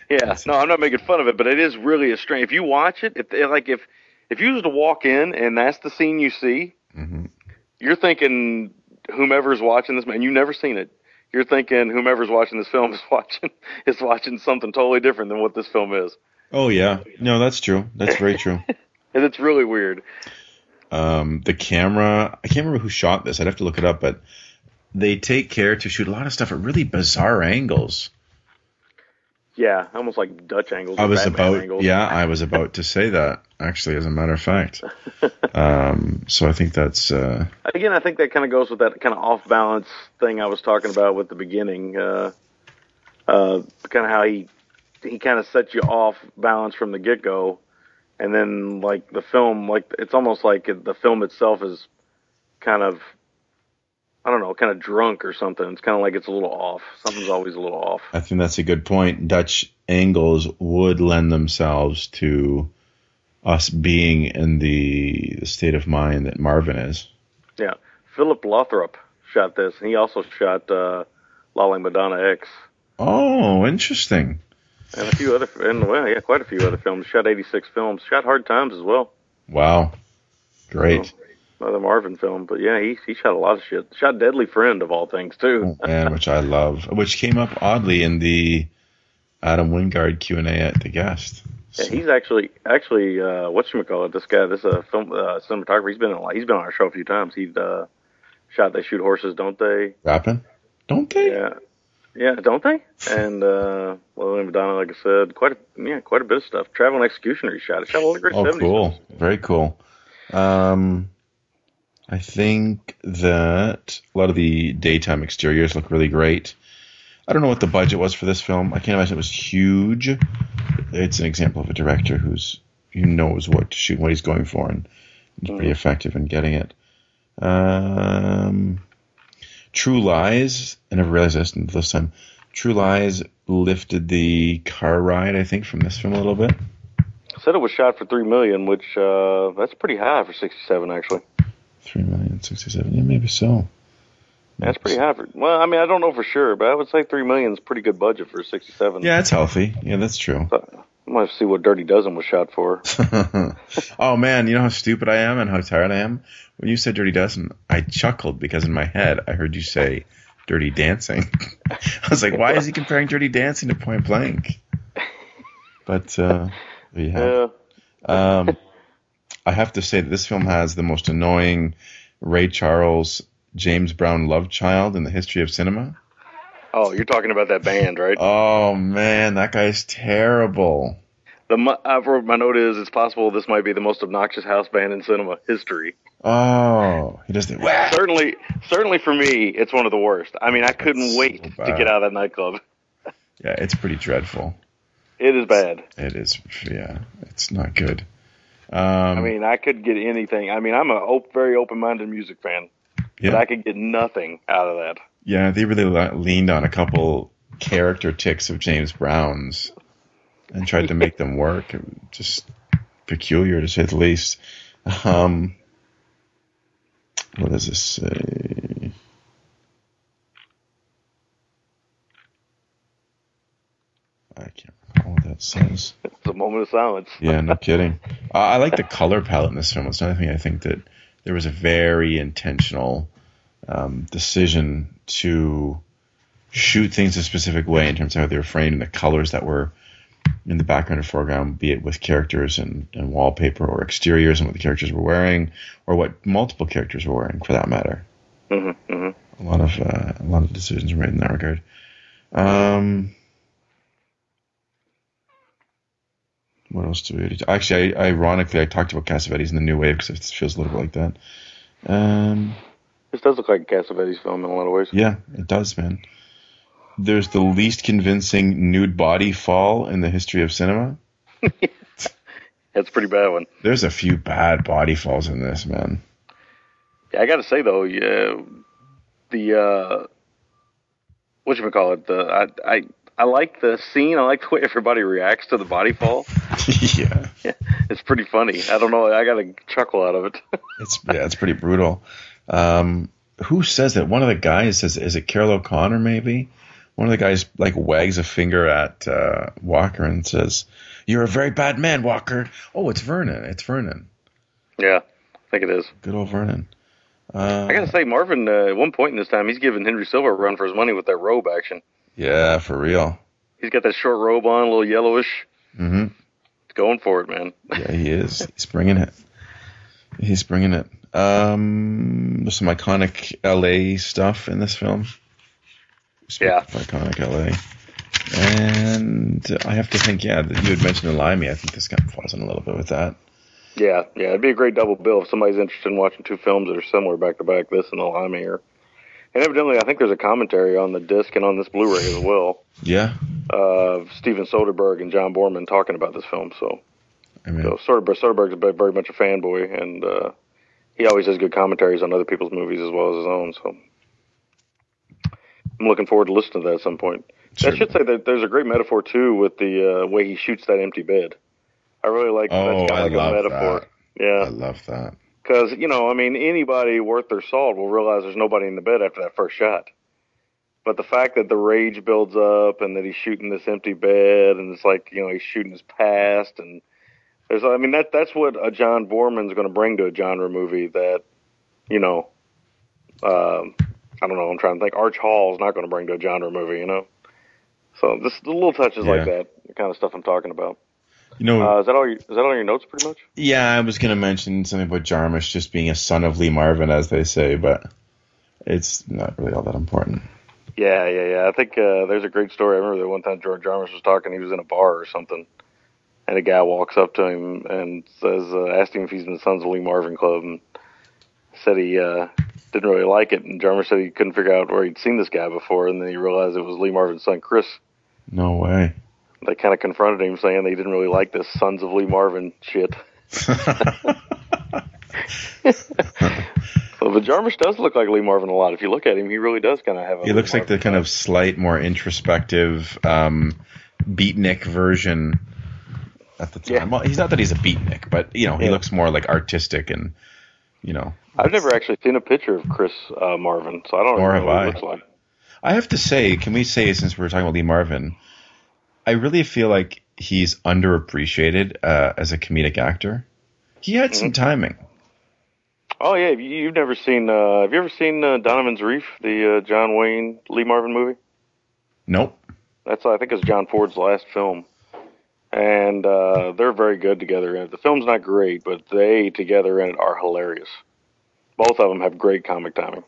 Yeah, no, I'm not making fun of it, but it is really a strange. If you watch it, if like if if you was to walk in and that's the scene you see, Mhm. you're thinking whomever's watching this man, you've never seen it. You're thinking whomever's watching this film (laughs) is watching is watching something totally different than what this film is, Oh yeah, no, that's true. That's very true. (laughs) and it's really weird. Um, the camera, I can't remember who shot this. I'd have to look it up, but they take care to shoot a lot of stuff at really bizarre angles. Yeah, almost like Dutch angles. I was Batman about, angles. yeah, I was about to say that actually, as a matter of fact. Um, so I think that's uh, Again, I think that kind of goes with that kind of off balance thing I was talking about with the beginning. Uh, uh, kind of how he he kind of sets you off balance from the get go, and then like the film, like it's almost like the film itself is kind of I don't know, kind of drunk or something. It's kind of like it's a little off. Something's always a little off. I think that's a good point. Dutch angles would lend themselves to us being in the, the state of mind that Marvin is. Yeah, Philip Lathrop shot this. and He also shot uh, Lolling Madonna X. Oh, interesting. And a few other, and well, yeah, quite a few other films. Shot 86 films. Shot Hard Times as well. Wow. Great. Another Marvin film. But yeah, he he shot a lot of shit. Shot Deadly Friend of all things too. Oh, man, which I love, which came up oddly in the Adam Wingard Q and A at the guest. Yeah, he's actually actually uh, what you call it? This guy, this uh, film uh, cinematographer. He's been on, he's been on our show a few times. He's uh, shot They Shoot Horses, Don't They? Rapping, don't they? Yeah, yeah, don't they? And uh, Lily Madonna, like I said, quite a yeah, quite a bit of stuff. Traveling Executioner, he shot. He shot a lot of great Oh, 70s cool. films. Very cool. Um, I think that a lot of the daytime exteriors look really great. I don't know what the budget was for this film. I can't imagine it was huge. It's an example of a director who's who knows what to shoot, what he's going for, and he's pretty effective in getting it. Um, True Lies. I never realized this until this time. True Lies lifted the car ride, I think, from this film a little bit. Said it was shot for three million, which uh, that's pretty high for '67. Actually, Three million sixty-seven. Yeah, maybe so. that's pretty high for. Well, I mean, I don't know for sure, but I would say three million is pretty good budget for '67. Yeah, it's healthy. Yeah, that's true. I might see what Dirty Dozen was shot for. (laughs) oh man, you know how stupid I am and how tired I am. When you said Dirty Dozen, I chuckled because in my head I heard you say Dirty Dancing. (laughs) I was like, why is he comparing Dirty Dancing to Point Blank? But uh, there you have. Yeah, Um, I have to say that this film has the most annoying Ray Charles James Brown love child in the history of cinema. Oh, you're talking about that band, right? Oh man, that guy's terrible. The mo- I wrote my note is it's possible this might be the most obnoxious house band in cinema history. Oh, he doesn't. (laughs) Certainly, certainly for me, it's one of the worst. I mean, I couldn't wait so to get out of that nightclub. (laughs) Yeah, it's pretty dreadful. It is bad. It is, yeah, it's not good. Um, I mean, I could get anything. I mean, I'm a op- very open-minded music fan, yeah, but I could get nothing out of that. yeah, they really le- leaned on a couple character ticks of James Brown's and tried to make them work. Just peculiar to say the least. Um, what does this say? I can't what that says. It's a moment of silence. Yeah, no (laughs) kidding. Uh, I like the color palette in this film. It's another thing I think that there was a very intentional um, decision to shoot things a specific way in terms of how they were framed and the colors that were in the background or foreground, be it with characters and, and wallpaper or exteriors and what the characters were wearing, or what multiple characters were wearing, for that matter. hmm hmm A lot of uh, a lot of decisions were made in that regard. Um, what else do we? Do? Actually, I, ironically, I talked about Cassavetes in the New Wave because it feels a little bit like that. Um, This does look like a Cassavetes film in a lot of ways. yeah, it does, man. There's the least convincing nude body fall in the history of cinema. (laughs) That's a pretty bad one. There's a few bad body falls in this, man. Yeah, I got to say though, yeah, the uh, what you call it? The I I I like the scene. I like the way everybody reacts to the body fall. (laughs) yeah, Yeah, (laughs) it's pretty funny. I don't know. I got a chuckle out of it. (laughs) it's yeah, it's pretty brutal. Um, who says that? One of the guys says, "Is it Carroll O'Connor?" Maybe one of the guys like wags a finger at uh, Walker and says, "You're a very bad man, Walker." Oh, it's Vernon. It's Vernon. yeah, I think it is. Good old Vernon. Uh, I got to say, Marvin. Uh, at one point in this time, he's giving Henry Silva a run for his money with that robe action. Yeah, for real. He's got that short robe on, a little yellowish. Mm-hmm. He's going for it, man. Yeah, he is. (laughs) He's bringing it. He's bringing it. Um, there's some iconic LA stuff in this film. Speaking Yeah. iconic LA. And I have to think, yeah, that you had mentioned the Limey. I think this kind of falls in a little bit with that. Yeah, yeah, it'd be a great double bill if somebody's interested in watching two films that are similar back to back. This and the Lime here. And evidently, I think there's a commentary on the disc and on this Blu-ray as well Yeah. of Steven Soderbergh and John Boorman talking about this film. So, I mean, so Soderbergh, Soderbergh's a- very much a fanboy, and uh, he always has good commentaries on other people's movies as well as his own. So, I'm looking forward to listening to that at some point. I should say that there's a great metaphor too with the uh, way he shoots that empty bed. I really like Oh, that's kind I of like love a metaphor. that. Yeah, I love that. Because you know, I mean, anybody worth their salt will realize there's nobody in the bed after that first shot. But the fact that the rage builds up and that he's shooting this empty bed and it's like you know he's shooting his past and there's I mean that that's what a John Boorman's going to bring to a genre movie that you know um, I don't know I'm trying to think Arch Hall is not going to bring to a genre movie you know so this the little touches Yeah. like that the kind of stuff I'm talking about You know, uh, is that all your, is that all your notes pretty much yeah, I was going to mention something about Jarmusch just being a son of Lee Marvin, as they say, but it's not really all that important. Yeah, yeah, yeah. I think uh, there's a great story. I remember that one time George Jarmusch was talking. He was in a bar or something, and a guy walks up to him and says, uh, asked him if he's in the Sons of Lee Marvin Club, and said he uh, didn't really like it. And Jarmusch said he couldn't figure out where he'd seen this guy before, and then he realized it was Lee Marvin's son, Chris. No way. They kind of confronted him, saying they didn't really like this Sons of Lee Marvin shit. (laughs) So, but Jarmusch does look like Lee Marvin a lot. If you look at him, he really does kind of have. A he Lee looks like the kind of slight, more introspective um, beatnik version at the time. Yeah. Well, he's not that he's a beatnik, but you know, he Yeah. looks more like artistic and you know. I've never actually seen a picture of Chris uh, Marvin, so I don't know what he looks like. I have to say, can we say since we're talking about Lee Marvin, I really feel like he's underappreciated uh, as a comedic actor. He had some Mm-hmm. timing. Oh yeah, you- you've never seen? Uh, have you ever seen uh, Donovan's Reef, the uh, John Wayne Lee Marvin movie? Nope. That's I think it's John Ford's last film, and uh, they're very good together. The film's not great, but they together in it are hilarious. Both of them have great comic timing.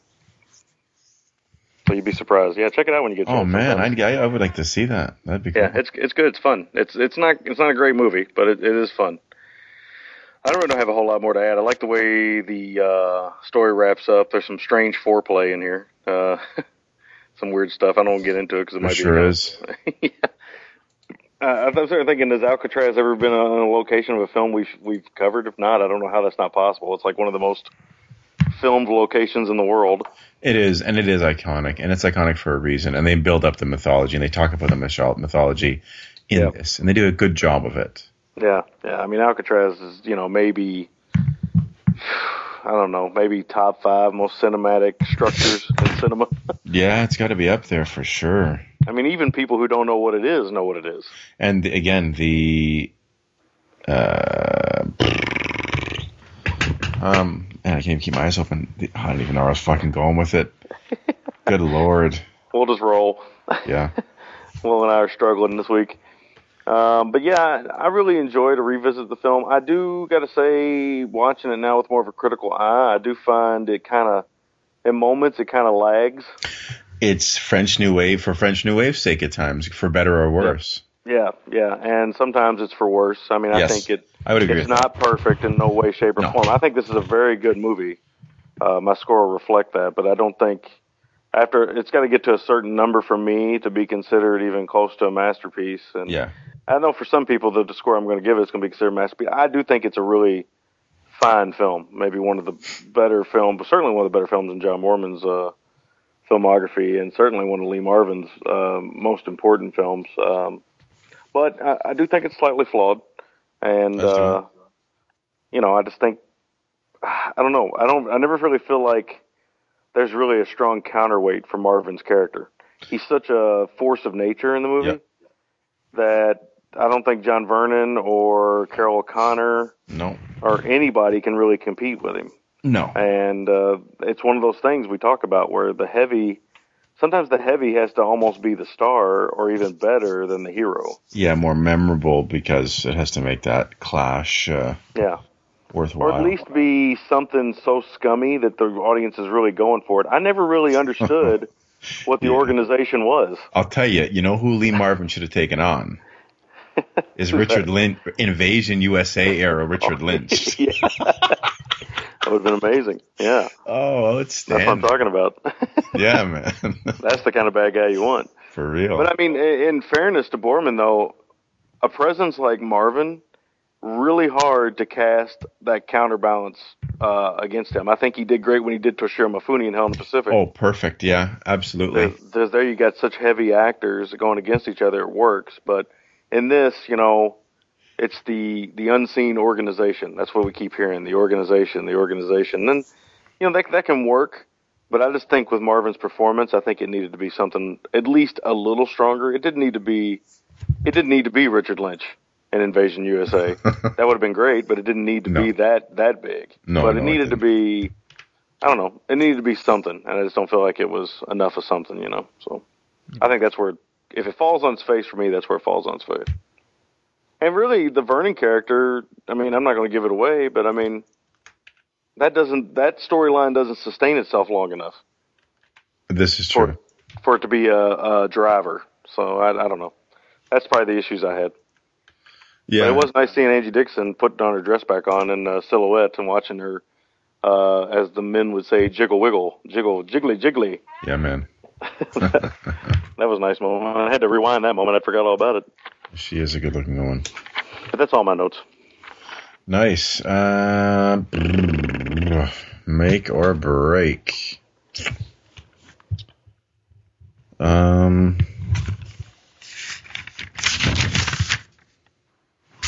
So you'd be surprised. Yeah, check it out when you get. Oh man, sometime. I, I would like to see that. That'd be cool. Yeah, it's it's good. It's fun. It's it's not it's not a great movie, but it, it is fun. I don't really have a whole lot more to add. I like the way the uh, story wraps up. There's some strange foreplay in here. Uh, (laughs) some weird stuff. I don't want to get into it because it might sure be. is. (laughs) yeah. Uh, I'm sort of thinking, has Alcatraz ever been on a location of a film we've we've covered? If not, I don't know how that's not possible. It's like one of the most filmed locations in the world. It is, and it is iconic, and it's iconic for a reason. And they build up the mythology, and they talk about the mythology in Yeah. this, and they do a good job of it. Yeah, yeah. I mean, Alcatraz is you know maybe I don't know, maybe top five most cinematic structures in (laughs) cinema. Yeah, it's got to be up there for sure. I mean, even people who don't know what it is know what it is. And again, the uh, um, man, I can't even keep my eyes open. I don't even know where I was fucking going with it. Good lord, We'll just roll. yeah. (laughs) Will and I are struggling this week. Um, but yeah, I really enjoy to revisit the film. I do got to say, watching it now with more of a critical eye, I do find it kind of, in moments, it kind of lags. It's French New Wave for French New Wave's sake at times, for better or worse. Yeah, yeah, and sometimes it's for worse. I mean, I think it I would agree it's with that. not perfect in no way, shape, or No. form. I think this is a very good movie. Uh, my score will reflect that, but I don't think after it's got to get to a certain number for me to be considered even close to a masterpiece. And Yeah, I know for some people the, the score I'm going to give it is going to be considered a masterpiece. I do think it's a really fine film, maybe one of the better films, but certainly one of the better films in John Boorman's uh, filmography, and certainly one of Lee Marvin's um, most important films. Um, but I, I do think it's slightly flawed, and uh, you know, I just think I don't know. I don't. I never really feel like there's really a strong counterweight for Marvin's character. He's such a force of nature in the movie Yeah. that I don't think John Vernon or Carroll O'Connor no, or anybody can really compete with him. no, And uh, it's one of those things we talk about where the heavy, sometimes the heavy has to almost be the star or even better than the hero. yeah, more memorable because it has to make that clash uh, Yeah. worthwhile. Or at least be something so scummy that the audience is really going for it. I never really understood (laughs) what the Yeah. organization was. I'll tell you, you know who Lee Marvin should have taken on? (laughs) Is Richard Lynch, Invasion USA era Richard (laughs) Lynch. Would have been amazing. Yeah. Oh, it's That's what I'm talking about. (laughs) Yeah, man. (laughs) That's the kind of bad guy you want. For real. But I mean, in fairness to Boorman, though, a presence like Marvin, really hard to cast that counterbalance uh, against him. I think he did great when he did Toshiro Mifune in Hell in the Pacific. oh, perfect. Yeah, absolutely. There's, there's, there you got such heavy actors going against each other. It works, but in this, you know, it's the the unseen organization. That's what we keep hearing: the organization, the organization. And you know that that can work, but I just think with Marvin's performance, I think it needed to be something at least a little stronger. It didn't need to be, it didn't need to be Richard Lynch in Invasion USA. (laughs) that would have been great, but it didn't need to No. be that that big. No, but no, it it needed to be. I don't know. It needed to be something, and I just don't feel like it was enough of something, you know. So, I think that's where, if it falls on its face for me, that's where it falls on its face. And really, the Vernon character. I mean, I'm not going to give it away, but I mean, that doesn't that storyline doesn't sustain itself long enough This is for true. for it to be a, a driver. So I, I don't know. That's probably the issues I had. Yeah. But it was nice seeing Angie Dixon putting on her dress back on in uh, silhouette and watching her, uh, as the men would say, jiggle wiggle, jiggle jiggly jiggly. Yeah, man. (laughs) that was a nice moment. I had to rewind that moment. I forgot all about it. She is a good looking woman. But that's all my notes. Nice. Uh, make or break. Um.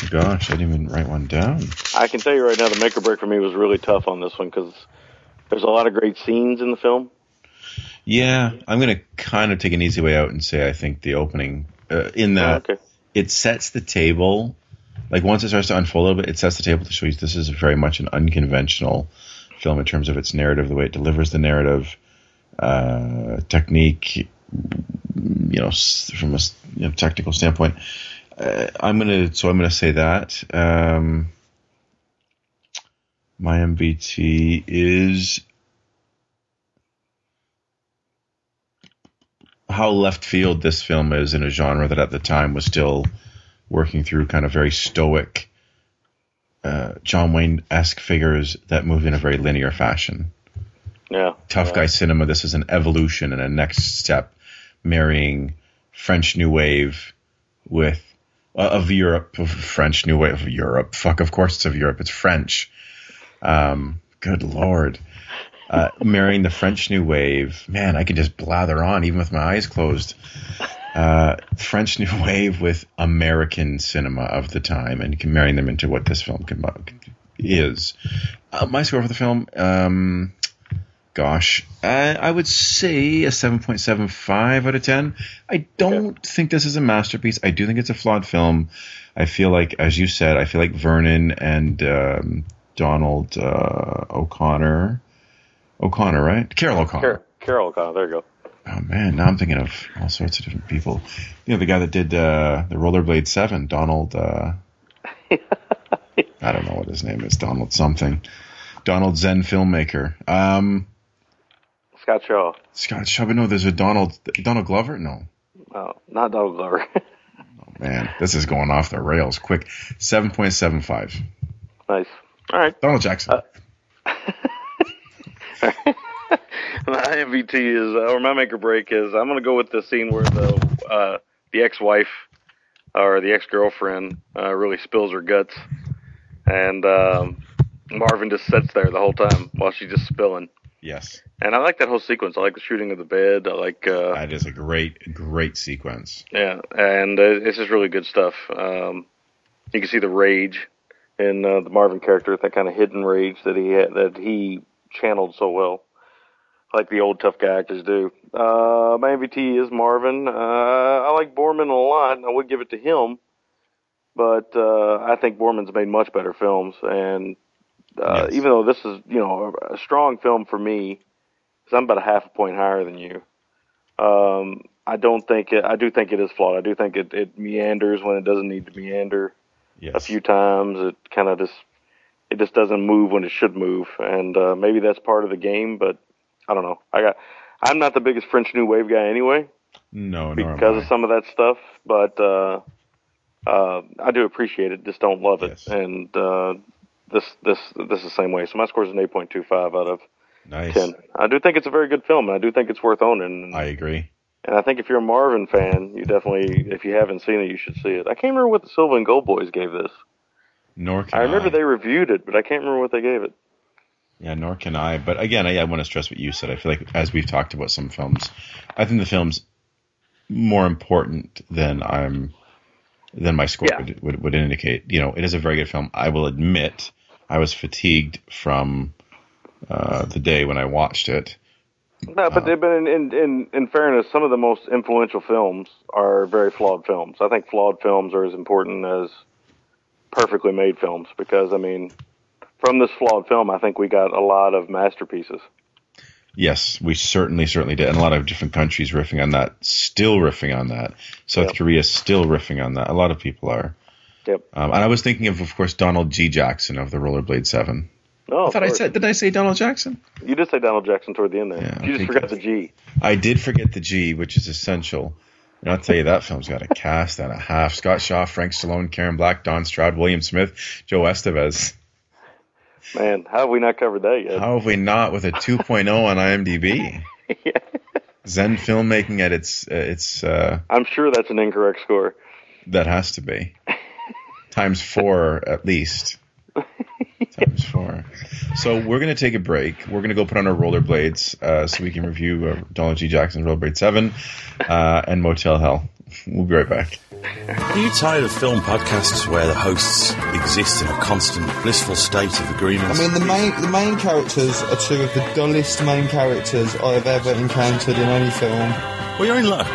Gosh, I didn't even write one down. I can tell you right now, the make or break for me was really tough on this one because there's a lot of great scenes in the film. Yeah, I'm gonna kind of take an easy way out and say I think the opening, uh, in that okay. It sets the table. Like once it starts to unfold a little bit, it sets the table to show you this is very much an unconventional film in terms of its narrative, the way it delivers the narrative, uh, technique, you know, from a you know, technical standpoint. Uh, I'm gonna so I'm gonna say that. Um, my MVT is how left field this film is in a genre that at the time was still working through kind of very stoic uh, John Wayne esque figures that move in a very linear fashion. Yeah. Tough yeah. guy cinema. This is an evolution and a next step, marrying French New Wave with uh, of Europe, of French New Wave of Europe. Fuck, of course it's of Europe. It's French. Um, good lord. Uh, marrying the French New Wave. Man, I could just blather on even with my eyes closed. Uh, French New (laughs) Wave with American cinema of the time, and marrying them into what this film can, is. Uh, my score for the film, um, gosh, uh, I would say a 7.75 out of 10. I don't okay. think this is a masterpiece. I do think it's a flawed film. I feel like, as you said, I feel like Vernon and um, Donald uh, O'Connor, O'Connor, right? Carroll O'Connor. Car- Carroll O'Connor. There you go. Oh man, now I'm thinking of all sorts of different people. You know, the guy that did uh, the Rollerblade Seven, Donald. Uh, (laughs) I don't know what his name is, Donald something. Donald Zen filmmaker. Um, Scott Shaw. Scott Shaw, but no, there's a Donald Donald Glover. No, oh, not Donald Glover. (laughs) oh man, this is going off the rails quick. Seven point seven five. Nice. All right. Donald Jackson. Uh, (laughs) (laughs) my MVT is, or my make or break is, I'm going to go with the scene where the uh, the ex-wife or the ex-girlfriend uh, really spills her guts, and um, Marvin just sits there the whole time while she's just spilling. Yes. And I like that whole sequence. I like the shooting of the bed. I like. Uh, that is a great, great sequence. Yeah, and uh, it's just really good stuff. Um, you can see the rage in uh, the Marvin character, that kind of hidden rage that he had, that he channeled so well like the old tough guy actors do. Uh, my MVT is Marvin. Uh, I like Boorman a lot. I would give it to him, but uh, I think Boorman's made much better films. And uh, yes. even though this is, you know, a, a strong film for me, because I'm about a half a point higher than you. Um, I don't think it. I do think it is flawed. I do think it, it meanders when it doesn't need to meander. Yes. A few times, it kind of just it just doesn't move when it should move, and uh, maybe that's part of the game. But I don't know. I got. I'm not the biggest French New Wave guy anyway. No, because of some of that stuff, but uh, uh, I do appreciate it. Just don't love it, yes. and uh, this this this is the same way. So my score is an 8.25 out of nice. 10. I do think it's a very good film, and I do think it's worth owning. I agree. And I think if you're a Marvin fan, you definitely, if you haven't seen it, you should see it. I can't remember what the Silva and Gold Boys gave this. Nor can I remember I. they reviewed it, but I can't remember what they gave it. Yeah, nor can I. But again, I, I want to stress what you said. I feel like as we've talked about some films, I think the film's more important than I'm than my score yeah. would, would, would indicate. You know, it is a very good film. I will admit I was fatigued from uh, the day when I watched it. No, but, uh, but in, in, in, in fairness, some of the most influential films are very flawed films. I think flawed films are as important as perfectly made films because, I mean, from this flawed film, I think we got a lot of masterpieces. Yes, we certainly, certainly did. And a lot of different countries riffing on that, still riffing on that. South yep. Korea still riffing on that. A lot of people are. Yep. Um, and I was thinking of, of course, Donald G. Jackson of the Rollerblade 7. Oh, I thought I said, did I say Donald Jackson? You did say Donald Jackson toward the end there. Yeah, you just forgot the G. I did forget the G, which is essential. And I'll tell you, that film's got a cast and a half. Scott Shaw, Frank Stallone, Karen Black, Don Stroud, William Smith, Joe Estevez. Man, how have we not covered that yet? How have we not with a 2.0 on IMDb? (laughs) yeah. Zen filmmaking at its uh, its. Uh, I'm sure that's an incorrect score. That has to be times four at least. Times four. So we're gonna take a break. We're gonna go put on our rollerblades uh, so we can review uh, Donald G. Jackson's Rollerblade Seven uh, and Motel Hell. We'll be right back. Are you tired of film podcasts where the hosts exist in a constant blissful state of agreement? I mean, the main the main characters are two of the dullest main characters I have ever encountered in any film. Well, you're in luck.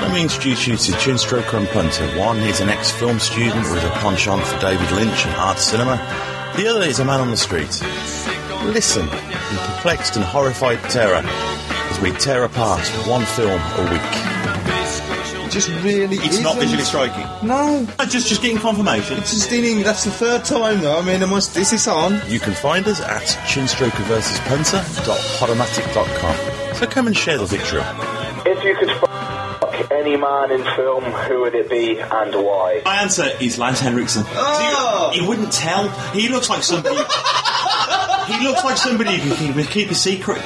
Let me introduce you to Chinstroker and Punter. One is an ex-film student with a penchant for David Lynch and art cinema. The other is a man on the street. Listen in perplexed and horrified terror as we tear apart one film a week It just really It's isn't. not visually striking. No. I just just getting confirmation. It's just dealing, that's the third time though. I mean, am I, is this is on? You can find us at chinstrokerversuspunter.podomatic.com. So come and share the victory. If you could fuck any man in film, who would it be and why? My answer is Lance Henriksen. Oh. You, you wouldn't tell. He looks like somebody. (laughs) he looks like somebody who can keep, keep a secret.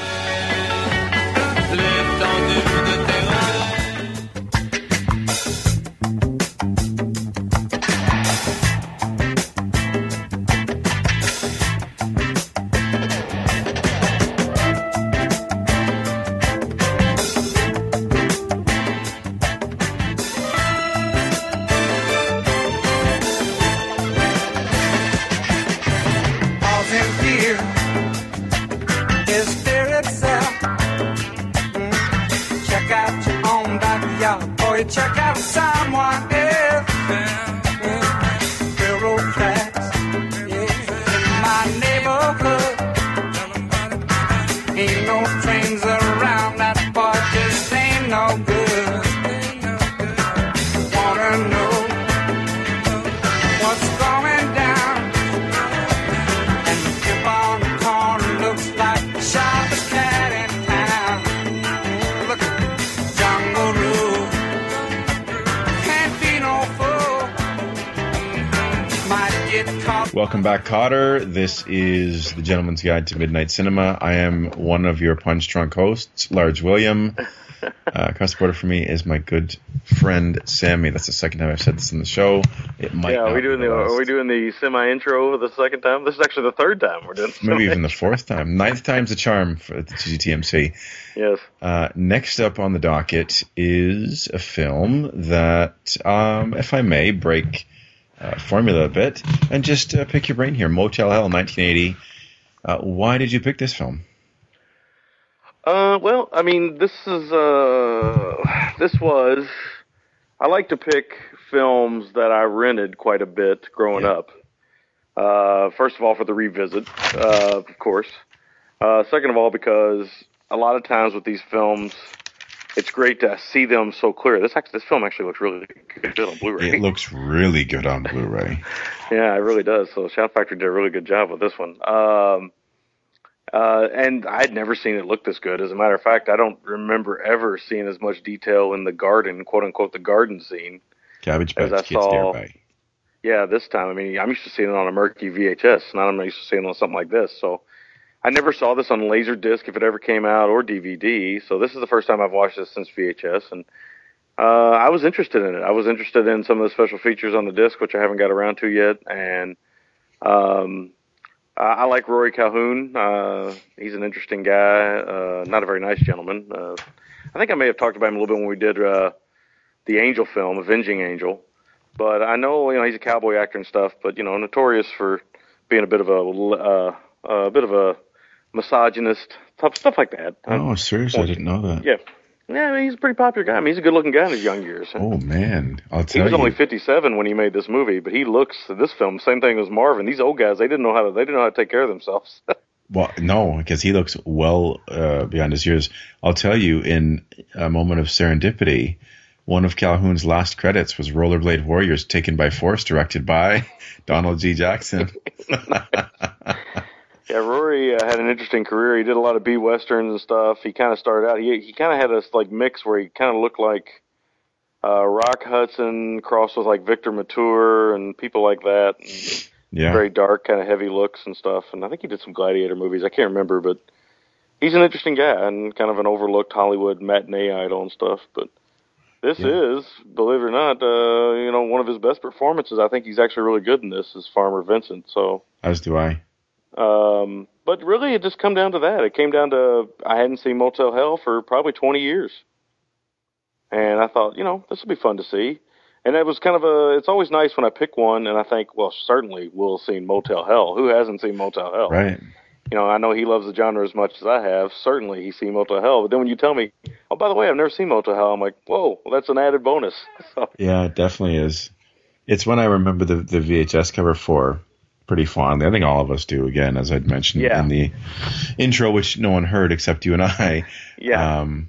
Cotter. This is the Gentleman's Guide to Midnight Cinema. I am one of your punch drunk hosts, Large William. (laughs) Uh, across the border for me is my good friend Sammy. That's the second time I've said this in the show. It might Yeah, are we doing the last. are we doing the semi intro for the second time? This is actually the third time we're doing. Maybe even the fourth time. Ninth time's a charm for the GTMC. yes. Uh, next up on the docket is a film that, um, if I may, break uh, formula a bit and just uh, pick your brain here. Motel Hell, 1980. Uh, why did you pick this film? Uh, well, I mean, this is uh, this was. I like to pick films that I rented quite a bit growing Yeah. up. Uh, first of all, for the revisit, uh, of course. Uh, second of all, because a lot of times with these films, it's great to see them so clear. This actually, this film actually looks really good on Blu-ray. It looks really good on Blu-ray. (laughs) Yeah, it really does. So Shout Factory did a really good job with this one. Um, uh, and I'd never seen it look this good. As a matter of fact, I don't remember ever seeing as much detail in the garden, quote unquote, the garden scene. Cabbage As I Patch Kids saw- nearby. Yeah, this time. I mean, I'm used to seeing it on a murky VHS, not I'm used to seeing it on something like this. So I never saw this on Laserdisc if it ever came out or DVD. So this is the first time I've watched this since VHS, and uh, I was interested in it. I was interested in some of the special features on the disc, which I haven't got around to yet, and um, I, I like Rory Calhoun. Uh, he's an interesting guy, uh, not a very nice gentleman. Uh, I think I may have talked about him a little bit when we did uh, the Angel film, Avenging Angel. But I know you know he's a cowboy actor and stuff, but you know notorious for being a bit of a uh, a bit of a misogynist, stuff stuff like that. Oh, seriously, I didn't know that. Yeah, yeah, I mean, he's a pretty popular guy. I mean, he's a good-looking guy in his young years. Oh man, I'll tell you. he was you. only 57 when he made this movie, but he looks this film same thing as Marvin. These old guys, they didn't know how to they didn't know how to take care of themselves. (laughs) Well, no, because he looks well uh, beyond his years. I'll tell you, in a moment of serendipity, one of Calhoun's last credits was Rollerblade Warriors, taken by force, directed by (laughs) Donald G. Jackson. (laughs) Yeah, Rory uh, had an interesting career. He did a lot of B westerns and stuff. He kind of started out. He he kind of had this like mix where he kind of looked like uh, Rock Hudson crossed with like Victor Mature and people like that. And yeah, Very dark, kind of heavy looks and stuff. And I think he did some Gladiator movies. I can't remember, but he's an interesting guy and kind of an overlooked Hollywood matinee idol and stuff. But this Yeah. is, believe it or not, uh, you know, one of his best performances. I think he's actually really good in this. Is Farmer Vincent. So. as do I. Um, but really, it just come down to that. It came down to I hadn't seen Motel Hell for probably 20 years, and I thought, you know, this will be fun to see. And it was kind of a. It's always nice when I pick one, and I think, well, certainly we'll have seen Motel Hell. Who hasn't seen Motel Hell? Right. You know, I know he loves the genre as much as I have. Certainly, he's seen Motel Hell. But then when you tell me, oh, by the way, I've never seen Motel Hell, I'm like, whoa, well, that's an added bonus. (laughs) So, Yeah, it definitely is. It's when I remember the, the VHS cover for pretty fondly. I think all of us do, again, as I'd mentioned Yeah. in the intro, which no one heard except you and I. yeah, Um,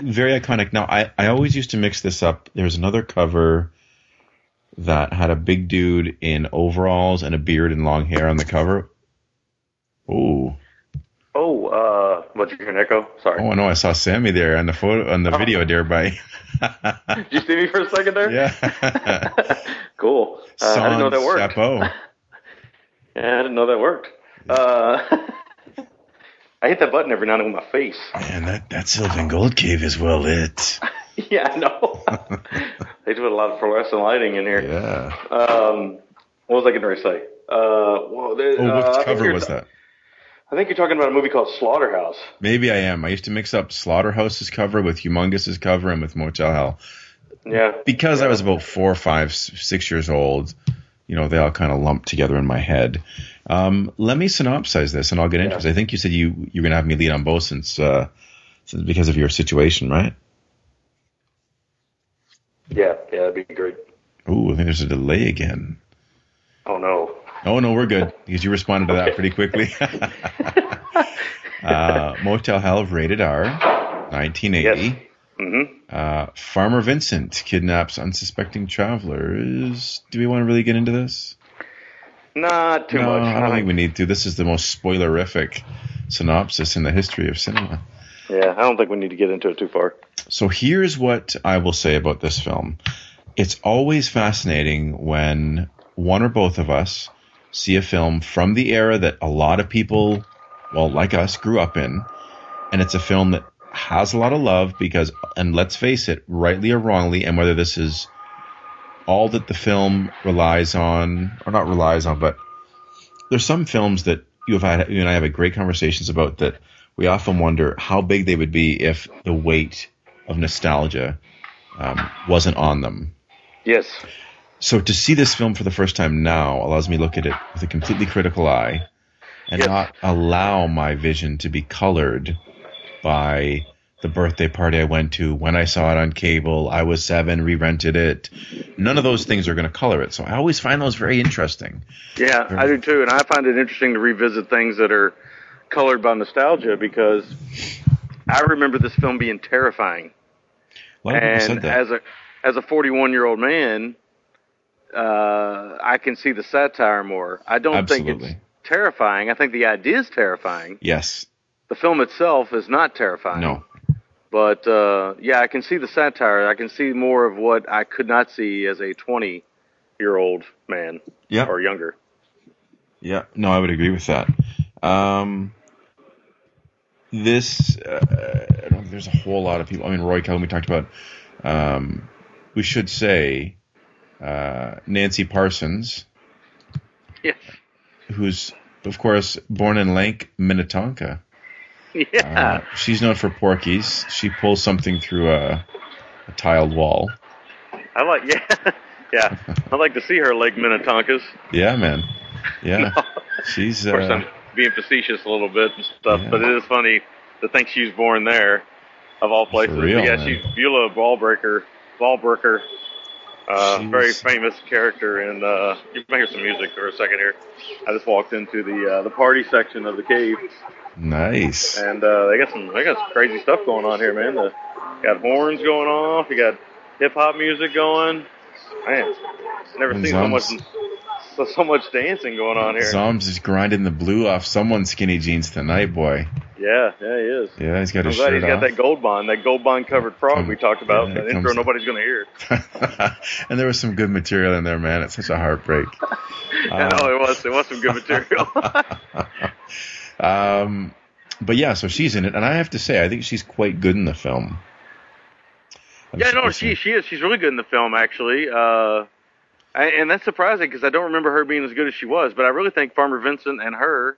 very iconic. Now, I, I always used to mix this up. There's another cover that had a big dude in overalls and a beard and long hair on the cover. Ooh. oh, uh, what you hear an echo? Sorry, Oh no, I saw Sammy there on the photo on the video there by (laughs) (laughs) did you see me for a second there? Yeah. (laughs) cool. Uh, I didn't know that worked. Yeah, I didn't know that worked. Uh, (laughs) I hit that button every now and then with my face. Man, that, that Sylvan Gold Cave is well lit. (laughs) yeah, I know. (laughs) they put a lot of fluorescent lighting in here. Yeah. Um, what was I going to say? Uh, well, there, Oh, uh, what think cover was that? I think you're talking about a movie called Slaughterhouse. Maybe I am. I used to mix up Slaughterhouse's cover with Humongous's cover and with Motel Hell. Yeah. Because I was about four, five, six years old, you know, they all kind of lumped together in my head. Um, let me synopsize this, and I'll get into Yeah. it. I think you said you you're gonna have me lead on both since, uh, since because of your situation, right? Yeah, yeah, that'd be great. Ooh, I think there's a delay again. Oh no. Oh no, we're good because you responded to that pretty quickly. (laughs) (laughs) uh, Motel Hell rated R, 1980. Yes. Hmm Uh, Farmer Vincent kidnaps unsuspecting travelers. Do we want to really get into this? Not too no, much. I don't think we need to. This is the most spoilerific synopsis in the history of cinema. Yeah, I don't think we need to get into it too far. So here's what I will say about this film. It's always fascinating when one or both of us see a film from the era that a lot of people, well, like us, grew up in, and it's a film that has a lot of love because, and let's face it, rightly or wrongly, and whether this is all that the film relies on, or not relies on, but there's some films that you have had, you and I have had great conversations about that we often wonder how big they would be if the weight of nostalgia um, wasn't on them. Yes. So to see this film for the first time now allows me to look at it with a completely critical eye and Yes. not allow my vision to be colored by the birthday party I went to, when I saw it on cable, I was seven, re-rented it. None of those things are going to color it. So I always find those very interesting. Yeah, I do too, and I find it interesting to revisit things that are colored by nostalgia because I remember this film being terrifying. A lot of people said and that. as a as a 41 year old man, uh, I can see the satire more. I don't think it's terrifying. I think the idea is terrifying. yes. The film itself is not terrifying. No. But uh, yeah, I can see the satire. I can see more of what I could not see as a 20 year old man Yeah. or younger. Yeah, no, I would agree with that. Um, this, uh, I don't think there's a whole lot of people. I mean, Roy Calhoun, we talked about. Um, we should say uh, Nancy Parsons, Yes. who's, of course, born in Lank, Minnetonka. (laughs) Yeah. Uh, she's known for Porky's. She pulls something through a, a tiled wall. I like, (laughs) yeah. yeah. I like to see her leg Minnetonkas. Yeah, man. Yeah, (laughs) she's. Of course, Uh, I'm being facetious a little bit and stuff, Yeah. but it is funny to think she was born there, of all places. real, yeah, man. she's Beulah Ballbreaker, Ballbreaker, uh, very famous character. And uh, you can hear some music for a second here. I just walked into the uh, the party section of the cave, nice. and uh, they got some they got some crazy stuff going on here, man. The, got horns going off. You got hip hop music going. Man, never And seen so much so, so much dancing going on here. Zombs is grinding the blue off someone's skinny jeans tonight, boy. Yeah, yeah, he is. Yeah, he's got I'm his glad shirt he's got that gold bond, that gold bond covered frog Come- we talked about. yeah, that intro comes- nobody's going to hear. (laughs) and there was some good material in there, man. It's such a heartbreak. (laughs) I know it was. It was some good material. (laughs) Um, but yeah, so she's in it, and I have to say, I think she's quite good in the film. I'm yeah, no, she she is. She's really good in the film, actually. Uh, and and that's surprising because I don't remember her being as good as she was. But I really think Farmer Vincent and her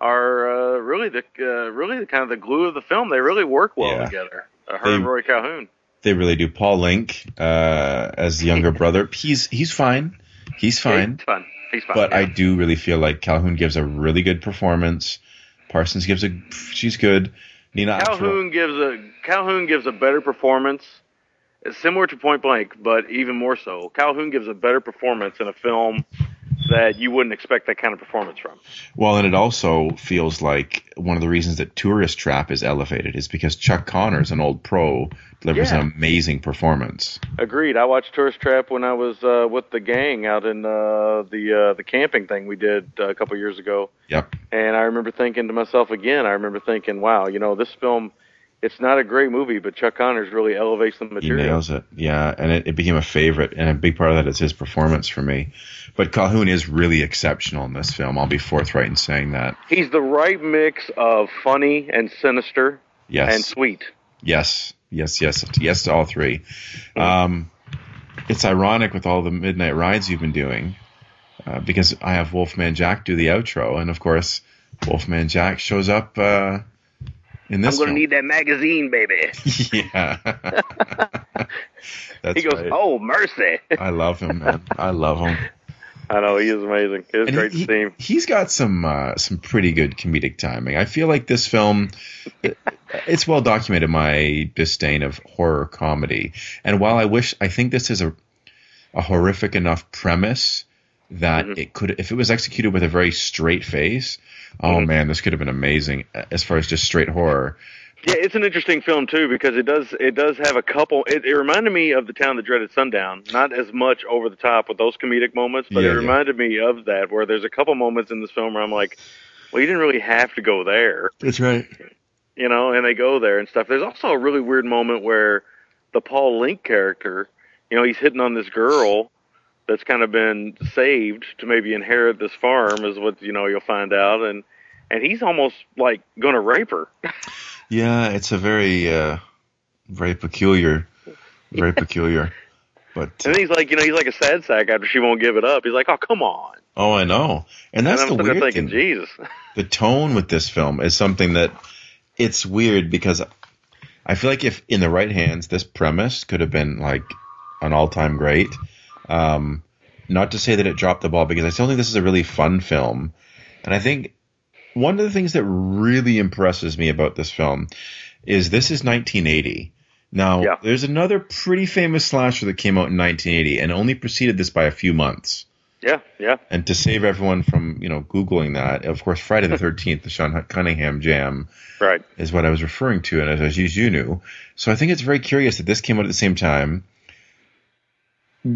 are uh, really the uh, really the kind of the glue of the film. They really work well Yeah. together. Uh, her They- and Roy Calhoun. They really do. Paul Linke uh, as the younger brother, he's he's fine. He's fine. He's fun. He's fun. but yeah. I do really feel like Calhoun gives a really good performance. Parsons gives a she's good. Nina Calhoun gives a Calhoun gives a better performance, It's similar to Point Blank, but even more so. Calhoun gives a better performance in a film that you wouldn't expect that kind of performance from. Well, and it also feels like one of the reasons that Tourist Trap is elevated is because Chuck Connors, an old pro, delivers Yeah. an amazing performance. Agreed. I watched Tourist Trap when I was uh, with the gang out in uh, the uh, the camping thing we did uh, a couple years ago. Yep. And I remember thinking to myself again, I remember thinking, wow, you know, this film, it's not a great movie, but Chuck Connors really elevates the material. He nails it. Yeah, and it, it became a favorite, and a big part of that is his performance for me. But Calhoun is really exceptional in this film. I'll be forthright in saying that. He's the right mix of funny and sinister Yes. and sweet. Yes, yes, yes, yes to all three. Um, it's ironic with all the midnight rides you've been doing, uh, because I have Wolfman Jack do the outro, and of course, Wolfman Jack shows up uh, in this. I'm going to film. need that magazine, baby. (laughs) (laughs) yeah. (laughs) That's he goes, right. oh, mercy. I love him, man. I love him. I know he is amazing. It was And great he, to see him. He's got some uh, some pretty good comedic timing. I feel like this film, it- it's well documented my disdain of horror comedy. And while I wish, I think this is a a horrific enough premise that Mm-hmm. it could, if it was executed with a very straight face, oh Mm-hmm. man, this could have been amazing uh, as far as just straight horror. Yeah, it's an interesting film too because it does it does have a couple. It, it reminded me of the town that dreaded sundown. Not as much over the top with those comedic moments, but Yeah, it yeah. reminded me of that where there's a couple moments in this film where I'm like, well, you didn't really have to go there, That's right. you know, and they go there and stuff. There's also a really weird moment where the Paul Linke character, you know, he's hitting on this girl that's kind of been saved to maybe inherit this farm, is what you know you'll find out, and and he's almost like going to rape her. (laughs) Yeah, it's a very, uh, very peculiar, very peculiar. But And he's like, you know, he's like a sad sack after she won't give it up. He's like, oh, come on. oh, I know, and that's and I'm the weird thinking, thing. Jesus. (laughs) the tone with this film is something that it's weird because I feel like if in the right hands, this premise could have been like an all-time great. Um, not to say that it dropped the ball because I still think this is a really fun film, and I think one of the things that really impresses me about this film is this is 1980. Now, Yeah. there's another pretty famous slasher that came out in 1980 and only preceded this by a few months. Yeah, yeah. And to save everyone from, you know, Googling that, of course, Friday the (laughs) 13th, the Sean Cunningham jam, Right. is what I was referring to, and as, as you knew. So I think it's very curious that this came out at the same time.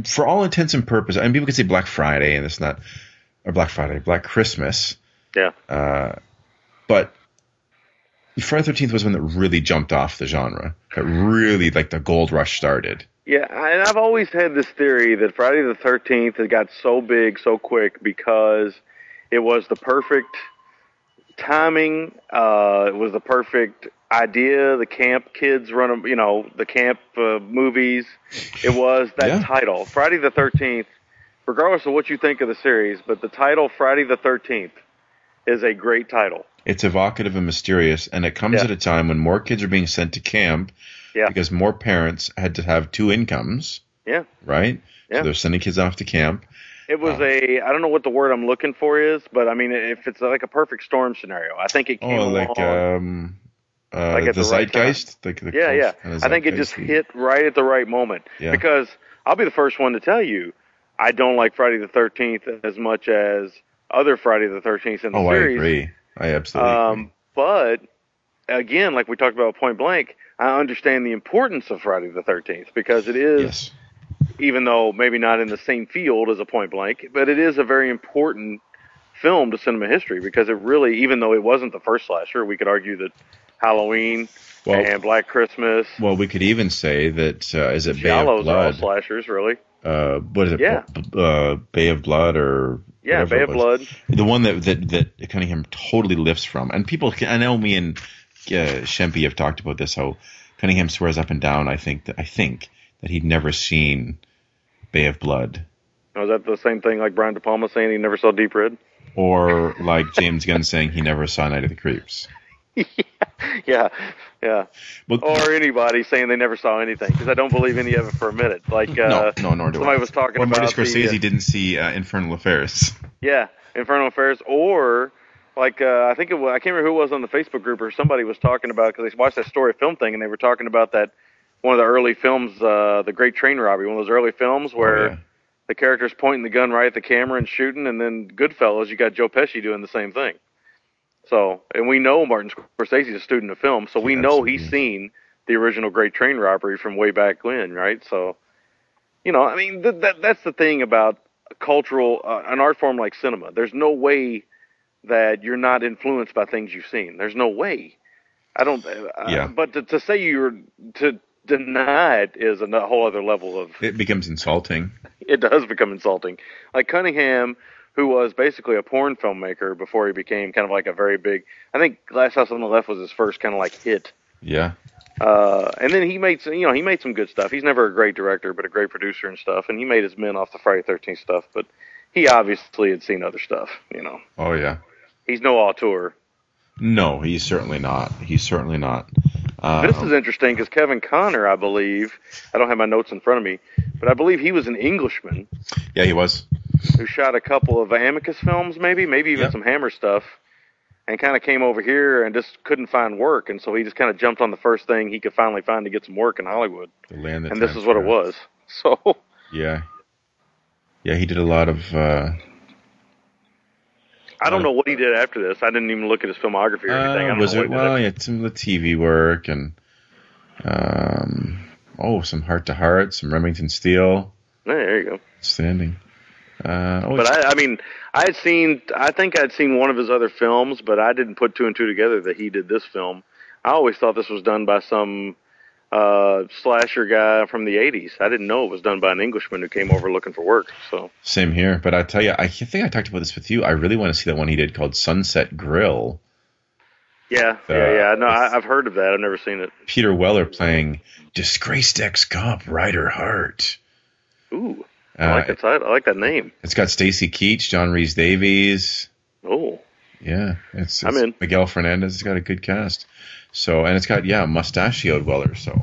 For all intents and purposes, and people could say Black Friday, and it's not, or Black Friday, Black Christmas, Yeah. uh, but Friday the 13th was when it really jumped off the genre. It really, like, the gold rush started. Yeah, and I've always had this theory that Friday the 13th had got so big so quick because it was the perfect timing. Uh, it was the perfect idea. The camp kids run, you know, the camp uh, movies. It was that Yeah. title, Friday the 13th. Regardless of what you think of the series, but the title Friday the 13th is a great title. It's evocative and mysterious, and it comes Yeah. at a time when more kids are being sent to camp Yeah. because more parents had to have two incomes, Yeah. right? Yeah. So they're sending kids off to camp. It was Uh, a I don't know what the word I'm looking for is, but I mean if it's like a perfect storm scenario, I think it came Oh, like along. um, uh, Like the the zeitgeist. Like the yeah, yeah. kind of I think it just hit right at the right moment. Yeah. Because I'll be the first one to tell you, I don't like Friday the Thirteenth as much as other Friday the Thirteenth in the Oh, I series. agree. I absolutely agree. Um, but again, like we talked about Point Blank, I understand the importance of Friday the Thirteenth because it is Yes. even though maybe not in the same field as a Point Blank, but it is a very important film to cinema history because it really, even though it wasn't the first slasher, we could argue that Halloween Well- and Black Christmas, Well, we could even say that uh, is it Bay of Giallos are all Blood? slashers, really. Uh, what is it? Yeah. Uh, Bay of Blood or Yeah, Bay of. Blood. the one that that that Cunningham totally lifts from. And people, I know me and uh, Shempy have talked about this. How Cunningham swears up and down. I think that I think that he'd never seen Bay of Blood, Was that the same thing like Brian De Palma saying he never saw Deep Red? or like James Gunn saying he never saw Night of the Creeps. (laughs) Yeah, (laughs) yeah. But Or anybody saying they never saw anything because I don't believe any of it for a minute. Like uh, no, no, nor do somebody I. was talking or about Marty Scorsese the, uh, didn't see uh, Infernal Affairs. (laughs) Yeah, Infernal Affairs, or like uh, I think it was, I can't remember who it was on the Facebook group or somebody was talking about because they watched that story film thing and they were talking about that one of the early films, uh, the Great Train Robbery, one of those early films where Oh, yeah. the character's pointing the gun right at the camera and shooting, and then Goodfellas, you got Joe Pesci doing the same thing. So, and we know Martin Scorsese's a student of film, so we know he's seen the original Great Train Robbery from way back when, right? So, you know, I mean, th- that that's the thing about cultural, uh, an art form like cinema. There's no way that you're not influenced by things you've seen. There's no way. I don't. Uh, Yeah. But to, to say you're to deny it is a whole other level of. It becomes insulting. It does become insulting. Like Cunningham, who was basically a porn filmmaker before he became kind of like a very big. I think Last House on the Left was his first kind of like hit. Yeah. Uh, and then he made some, you know, he made some good stuff. He's never a great director, but a great producer and stuff. And he made his men off the Friday Thirteenth stuff. But he obviously had seen other stuff. You know, Oh yeah. he's no auteur. No, he's certainly not. He's certainly not. Uh, This is interesting because Kevin Connor, I believe, I don't have my notes in front of me, but I believe he was an Englishman. yeah, he was. who shot a couple of Amicus films, maybe, maybe even Yep. some Hammer stuff, and kind of came over here and just couldn't find work, and so he just kind of jumped on the first thing he could finally find to get some work in Hollywood, The land that and this is what it was. (laughs) So Yeah. Yeah, he did a lot of. Uh, I don't know what he did after this. I didn't even look at his filmography or anything. Uh, was it? what he did Well, he had some of the TV work and. Um, oh, some Hart to Hart, some Remington Steele. Yeah, there you go. Standing. Uh, oh, But I, I mean, I had seen, I think I'd seen one of his other films, but I didn't put two and two together that he did this film. I always thought this was done by some uh, slasher guy from the '80s. I didn't know it was done by an Englishman who came over looking for work. So Same here, but I tell you, I think I talked about this with you. I really want to see that one he did called Sunset Grill. yeah, Uh, yeah, yeah. No, I, I've heard of that. I've never seen it. Peter Weller playing disgraced ex-cop Ryder Hart. Ooh, Uh, I like that title. I like that name. It's got Stacy Keach, John Rhys-Davies. Oh, Yeah, it's, I'm in. Miguel Fernandez. It's got a good cast. So, and it's got yeah, mustachioed Weller. So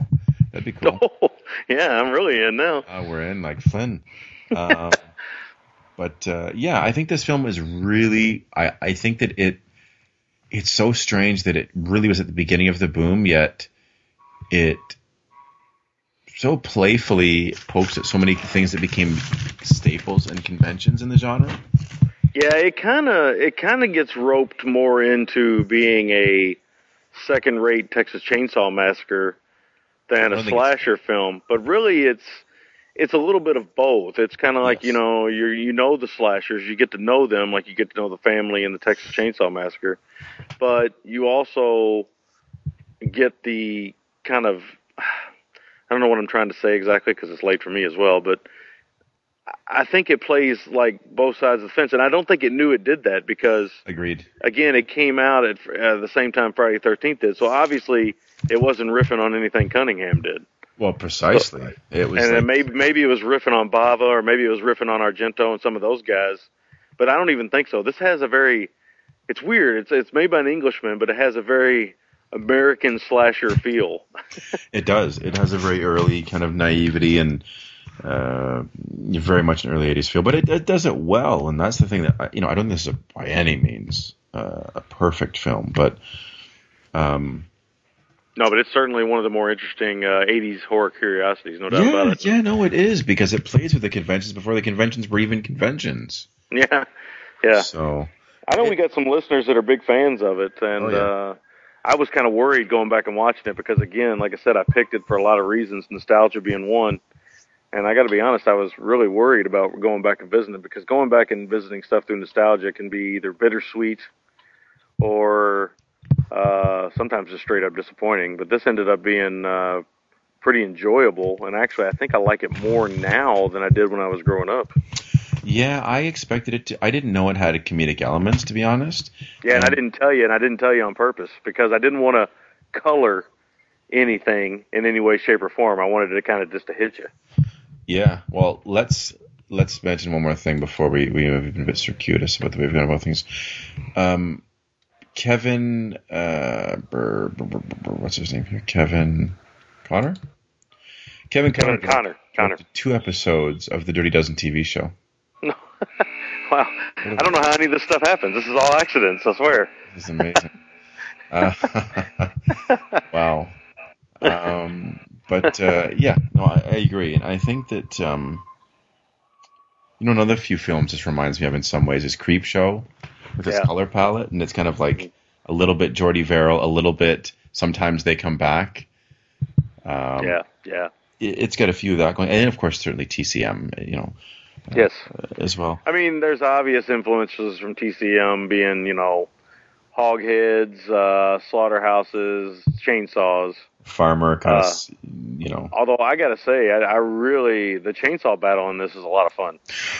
that'd be (laughs) cool. oh, yeah. I'm really in now. Uh, we're in like Flynn. Um, (laughs) but uh, yeah, I think this film is really. I, I think that it it's so strange that it really was at the beginning of the boom, yet it so playfully pokes at so many things that became staples and conventions in the genre. Yeah, it kind of it kind of gets roped more into being a second-rate Texas Chainsaw Massacre than a slasher film, but really it's it's a little bit of both. It's kind of like Yes. you know you you know the slashers, you get to know them like you get to know the family in the Texas Chainsaw Massacre, but you also get the kind of (sighs) I don't know what I'm trying to say exactly because it's late for me as well, but I think it plays like both sides of the fence, and I don't think it knew it did that because Agreed. again, it came out at uh, the same time Friday Thirteenth did, so obviously it wasn't riffing on anything Cunningham did, Well, precisely. It was. and like- maybe maybe it was riffing on Bava or maybe it was riffing on Argento and some of those guys, but I don't even think so. This has a very, it's weird. It's it's made by an Englishman, but it has a very American slasher feel. It does. It has a very early kind of naivety and uh, very much an early '80s feel, but it, it does it well, and that's the thing that I, you know. I don't think this is a, by any means uh, a perfect film, but um, no, but it's certainly one of the more interesting uh, '80s horror curiosities, no doubt yeah, about it. yeah, no, it is because it plays with the conventions before the conventions were even conventions. Yeah, yeah. So I know we got some listeners that are big fans of it, and Oh, yeah. uh, I was kind of worried going back and watching it because, again, like I said, I picked it for a lot of reasons, nostalgia being one. And I got to be honest, I was really worried about going back and visiting it because going back and visiting stuff through nostalgia can be either bittersweet or uh, sometimes just straight up disappointing. But this ended up being uh, pretty enjoyable, and actually, I think I like it more now than I did when I was growing up. yeah, I expected it to. I didn't know it had comedic elements, to be honest. Yeah, and I Um, didn't tell you, and I didn't tell you on purpose because I didn't want to color anything in any way, shape, or form. I wanted it to kind of just to hit you. Yeah, well, let's let's mention one more thing before we we have been a bit circuitous about the way we've gone about things. Um, Kevin, uh, Bur, Bur, Bur, Bur, Bur- what's his name here? Kevin Connor. Kevin Connor. Connor, Connor. Two episodes of the Dirty Dozen TV show. (laughs) No, wow. I don't know how any of this stuff happens. This is all accidents. I swear. This is amazing. uh, (laughs) wow. (laughs) Um, but uh, yeah, no, I, I agree, and I think that um, you know another few films this reminds me of in some ways is Creepshow with its Yeah. color palette, and it's kind of like a little bit Jordy Verrill, a little bit. Sometimes they come back. Um, yeah, yeah. it, it's got a few of that going, and of course certainly TCM, you know, Yes. as well. I mean, there's obvious influences from TCM being, you know, hogheads, uh, slaughterhouses, chainsaws. Farmer kind of, Uh, s you know, Although I got to say, I, I really the chainsaw battle in this is a lot of fun.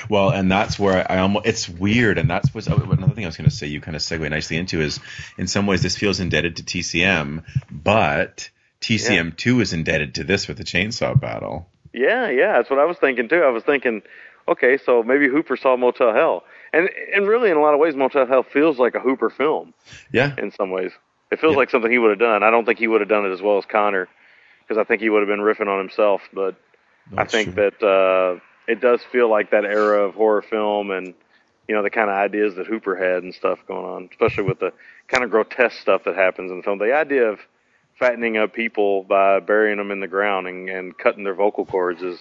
Well, and that's where I, I almost, it's weird, and that's what's another thing I was going to say. You kind of segue nicely into is, in some ways, this feels indebted to TCM, but TCM two is indebted to this with the chainsaw battle. Yeah, yeah, that's what I was thinking too. I was thinking, okay, so maybe Hooper saw Motel Hell, and and really in a lot of ways, Motel Hell feels like a Hooper film Yeah, in some ways. It feels Yeah. like something he would have done. I don't think he would have done it as well as Connor, because I think he would have been riffing on himself. But I think true. that uh, it does feel like that era of horror film and you know the kind of ideas that Hooper had and stuff going on, especially with the kind of grotesque stuff that happens in the film. The idea of fattening up people by burying them in the ground and, and cutting their vocal cords is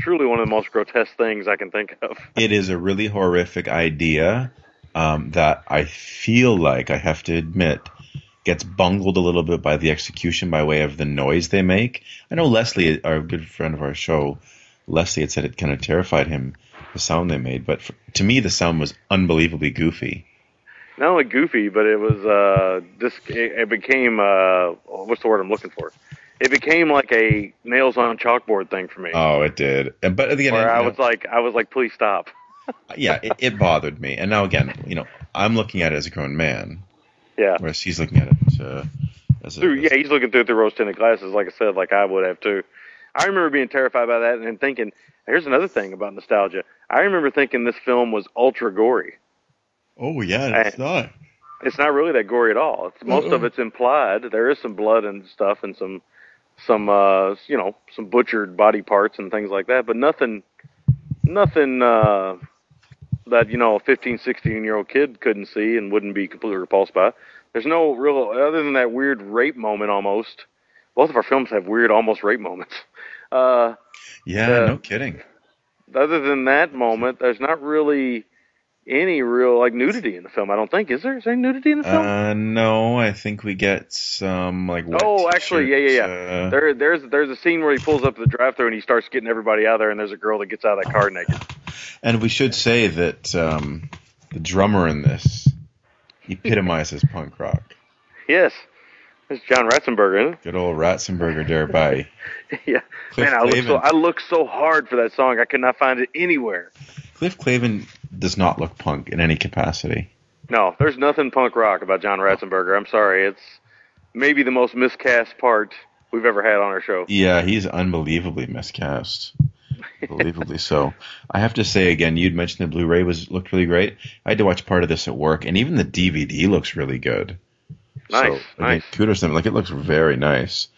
truly one of the most grotesque things I can think of. (laughs) It is a really horrific idea um, that I feel like I have to admit gets bungled a little bit by the execution by way of the noise they make. I know Leslie, our good friend of our show, Leslie had said it kind of terrified him the sound they made, but for, to me the sound was unbelievably goofy. Not only goofy, but it was uh, this. It, it became uh, what's the word I'm looking for? It became like a nails on chalkboard thing for me. Oh, it did. And- But again, where you I know, was like, I was like, please stop. yeah, it, it bothered me. And now again, you know, I'm looking at it as a grown man, Yeah. whereas he's looking at it uh, as a Through, yeah, he's looking through through rose tinted glasses, like I said, like I would have too. I remember being terrified by that and thinking, here's another thing about nostalgia. I remember thinking this film was ultra gory. Oh yeah, it's not. It's not really that gory at all. It's, most of it's implied. There is some blood and stuff and some, some, uh, you know, some butchered body parts and things like that, but nothing, nothing, uh, that, you know, a 15, 16 year old kid couldn't see and wouldn't be completely repulsed by. There's no real, other than that weird rape moment almost. Both of our films have weird, almost rape moments. (laughs) Uh, Yeah, Yeah. no kidding. other than that moment, there's not really any real like nudity in the film. I don't think is there? Is there any nudity in the film? Uh, no, I think we get some like. oh, actually, yeah, yeah, yeah. uh, there, there's there's a scene where he pulls up to the drive-through and he starts getting everybody out there, and there's a girl that gets out of that car naked. And we should say that um, the drummer in this epitomizes punk rock. Yes, it's John Ratzenberger, isn't Good old Ratzenberger thereby. (laughs) it? yeah, Cliff man, I looked so I looked so hard for that song. I could not find it anywhere. Cliff Clavin does not look punk in any capacity. No, there's nothing punk rock about John Ratzenberger. I'm sorry, it's maybe the most miscast part we've ever had on our show. Yeah, he's unbelievably miscast. Unbelievably so. I have to say again, you'd mentioned the Blu-ray was looked really great. I had to watch part of this at work, and even the DVD looks really good. Nice, so, again, nice. Kudos to them. Like it looks very nice.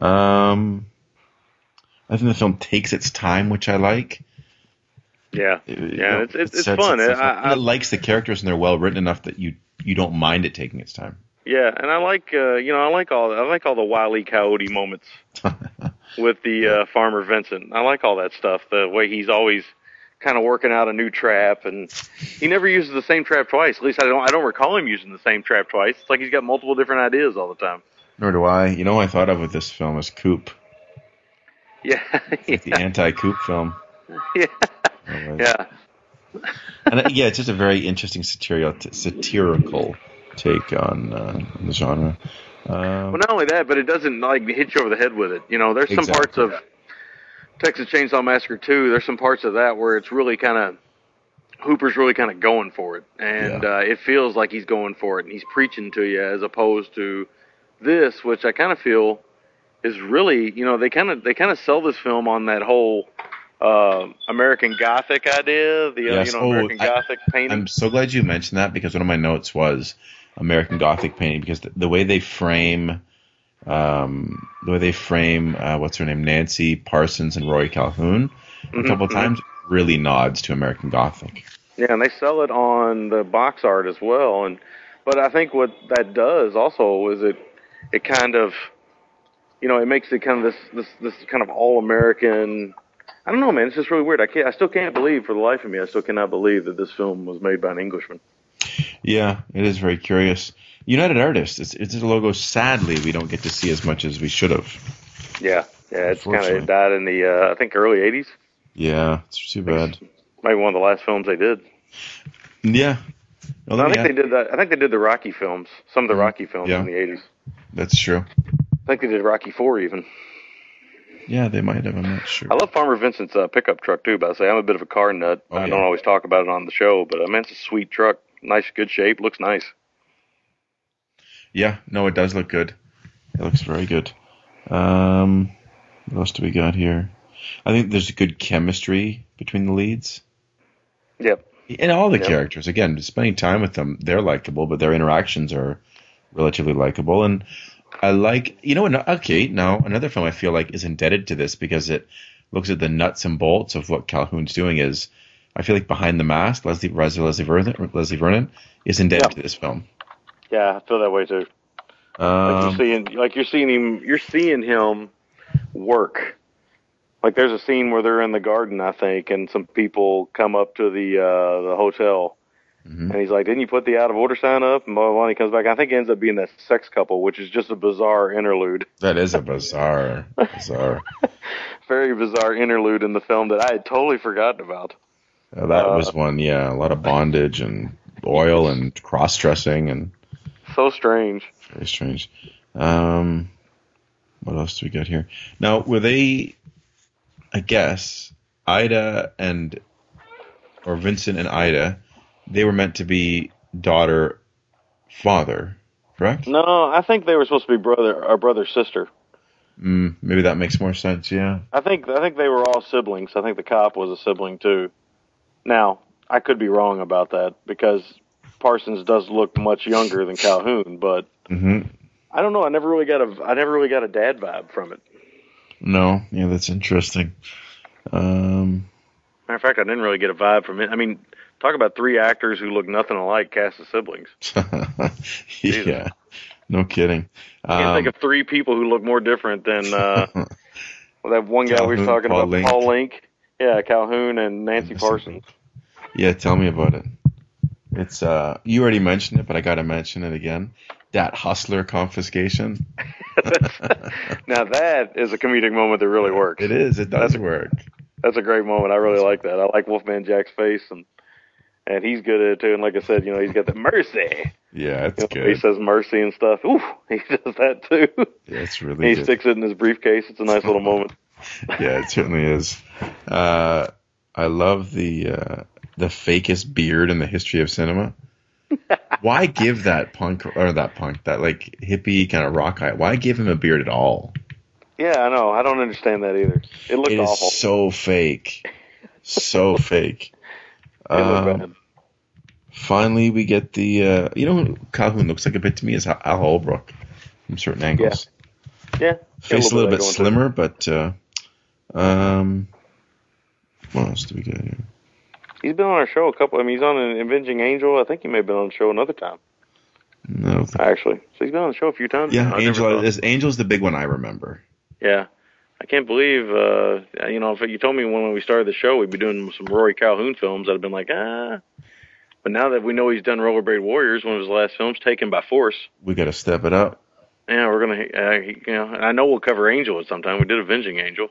Um, I think the film takes its time, which I like. Yeah, It- you yeah, know, it's it's, it's fun. itself I, I, it likes the characters, and they're well written enough that you you don't mind it taking its time. Yeah, and I like uh, you know I like all I like all the Wile E. Coyote moments (laughs) with the uh, farmer Vincent. I like all that stuff. The way he's always kind of working out a new trap, and he never uses the same trap twice. At least I don't I don't recall him using the same trap twice. It's like he's got multiple different ideas all the time. Nor do I. You know, what I thought of with this film is Coop, Yeah, like the anti-Coop film. (laughs) yeah, yeah. and uh, yeah, it's just a very interesting satirical, satirical take on, uh, on the genre. Um, Well, not only that, but it doesn't like hit you over the head with it. You know, there's some parts of Texas Chainsaw Massacre 2. There's some parts of that where it's really kind of Hooper's really kind of going for it, and Yeah. uh, it feels like he's going for it, and he's preaching to you as opposed to this, which I kind of feel is really, you know, they kind of they kind of sell this film on that whole uh, American Gothic idea, the uh, Yes. you know Oh, American I- Gothic painting. I'm so glad you mentioned that because one of my notes was American Gothic painting because the, the way they frame, um, the way they frame, uh, what's her name, Nancy Parsons and Roy Calhoun, a couple of mhm. times really nods to American Gothic. Yeah, and they sell it on the box art as well. And but I think what that does also is it it kind of you know it makes it kind of this this this kind of all American. I don't know, man. It's just really weird. I can't. I still can't believe for the life of me. I still cannot believe that this film was made by an Englishman. Yeah, it is very curious. United Artists, it's, it's a logo. Sadly, we don't get to see as much as we should have. Yeah, yeah. It's kind of died in the uh, I think early '80s. Yeah, it's too bad. Maybe one of the last films they did. Yeah, well, I think they did that. I think they did the Rocky films. Some of the Rocky films Yeah. in the '80s. that's true. I think they did Rocky Four even. Yeah, they might have. I'm not sure. I love Farmer Vincent's uh, pickup truck too. But I say I'm a bit of a car nut. Oh, I yeah. don't always talk about it on the show, but I mean it's a sweet truck. Nice, good shape. Looks nice. Yeah, no, it does look good. It looks very good. Um, what else do we got here? I think there's a good chemistry between the leads Yep. and all the Yep. characters. Again, spending time with them, they're likable, but their interactions are relatively likable. And I like, you know, okay, now another film I feel like is indebted to this because it looks at the nuts and bolts of what Calhoun's doing, is I feel like behind the mask, Leslie Leslie Vernon, Leslie Vernon is indebted Yeah. to this film. Yeah, I feel that way too. Like Um, you're seeing, like you're seeing him, you're seeing him work. Like there's a scene where they're in the garden, I think, and some people come up to the uh, the hotel, Mhm. and he's like, "Didn't you put the out of order sign up?" And blah, blah, blah. And he comes back. I think it ends up being that sex couple, which is just a bizarre interlude, (laughs) that is a bizarre, bizarre. (laughs) very bizarre interlude in the film that I had totally forgotten about. Uh, that Uh, was one, yeah, a lot of bondage and oil and cross dressing and So strange. very strange. Um, what else do we got here? Now, were they? I guess Ida and or Vincent and Ida, they were meant to be daughter, father, correct? No, I think they were supposed to be brother or brother sister. Mm, maybe that makes more sense. Yeah. I think I think they were all siblings. I think the cop was a sibling too. Now, I could be wrong about that because Parsons does look much younger than Calhoun, but hmm I don't know. I never really got a I never really got a dad vibe from it. No. Yeah, that's interesting. Um, Matter of fact, I didn't really get a vibe from it. I mean, talk about three actors who look nothing alike cast as siblings. (laughs) yeah. No kidding. I can't Um, think of three people who look more different than uh, (laughs) well, that one guy we Calhoun, were talking Paul about, Linke. Paul Linke. Yeah, Calhoun and Nancy Parsons. Yeah, tell me about it. It's uh you already mentioned it, but I gotta mention it again. That hustler confiscation. (laughs) now that is a comedic moment that really works. It is, it does That's- work. That's a great moment. I really like that. I like Wolfman Jack's face and and he's good at it too. And like I said, you know, he's got the mercy. Yeah, it's You know, he says mercy and stuff. Ooh, (laughs) he does that too. Yeah, it's really he good. sticks it in his briefcase. It's a nice little moment. Yeah, it certainly is. Uh I love the uh the fakest beard in the history of cinema. (laughs) Why give that punk or that punk, that like hippie kind of rock guy, why give him a beard at all? Yeah, I know. I don't understand that either. It looked It is awful. so fake. So (laughs) fake. Um. Finally, we get the. Uh, you know, Calhoun looks like a bit to me is Hal Holbrook from certain angles. Yeah. Face a little bit of that going, too. slimmer, but. Uh, um, what else do we get here? He's been on our show a couple. I mean, he's on an Avenging Angel. I think he may have been on the show another time, No. actually. So he's been on the show a few times. Yeah, now. Angel is Angel's the big one I remember. Yeah. I can't believe, uh, you know, if you told me when we started the show we'd be doing some Rory Calhoun films, I'd have been like, ah. But now that we know he's done Rollerblade Warriors, one of his last films, Taken by Force, We got to step it up. yeah, we're gonna, uh, you know, and I know we'll cover Angel at some time. We did Avenging Angel,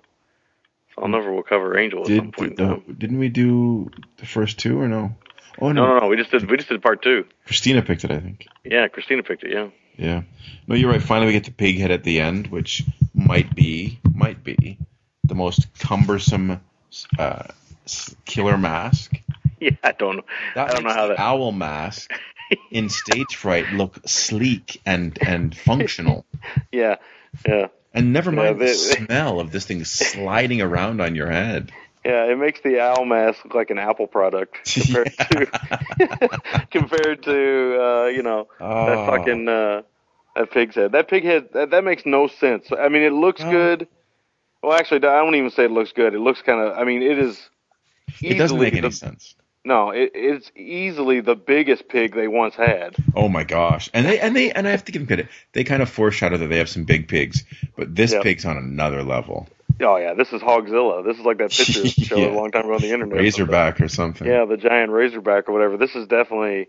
I'll never will cover Angel at some Did point. in uh, time. didn't we do the first two or no? Oh no, No, no, no. We just did, we just did part two. Christina picked it, I think. Yeah, Christina picked it. Yeah. Yeah. No, you're right. Finally, we get the pig head at the end, which might be, might be the most cumbersome uh, killer mask. (laughs) Yeah, I don't know. That I don't know how that. owl mask in (laughs) stage fright look sleek and and functional. (laughs) Yeah, yeah, And never Yeah, mind the smell of this thing sliding around on your head. (laughs) yeah. It makes the owl mask look like an Apple product (laughs) compared to (laughs) compared to uh, you know that Oh. fucking uh, that pig's head. That pig head that, that makes no sense. I mean, it looks Oh. good. Well, actually, I don't even say it looks good. It looks kind of. I mean, it is. It doesn't make any the- sense. No, it, it's easily the biggest pig they once had. Oh my gosh! And they and they and I have to give them credit. They kind of foreshadow that they have some big pigs, but this Yep. pig's on another level. Oh yeah, this is Hogzilla. This is like that picture (laughs) show Yeah. a long time ago on the internet. Razorback or something. Yeah, the giant razorback or whatever. This is definitely,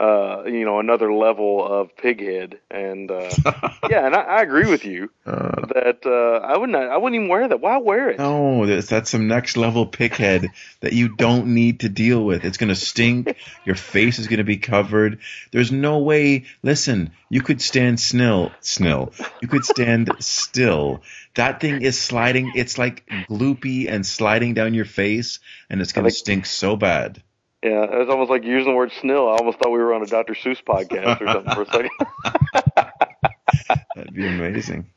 uh, you know, another level of pig head. And uh, (laughs) yeah, and I, I agree with you Uh, that uh, I wouldn't. I wouldn't even wear that. Why wear it? no, that's, that's some next level pig head that you don't need to deal with. It's gonna stink. (laughs) Your face is gonna be covered. There's no way. Listen, you could stand snill, snill. You could stand (laughs) still. That thing is sliding. It's like gloopy and sliding down your face, and it's gonna stink so bad. Yeah, it was almost like using the word snill. I almost thought we were on a Dr. Seuss podcast or something for a second. (laughs) That'd be amazing.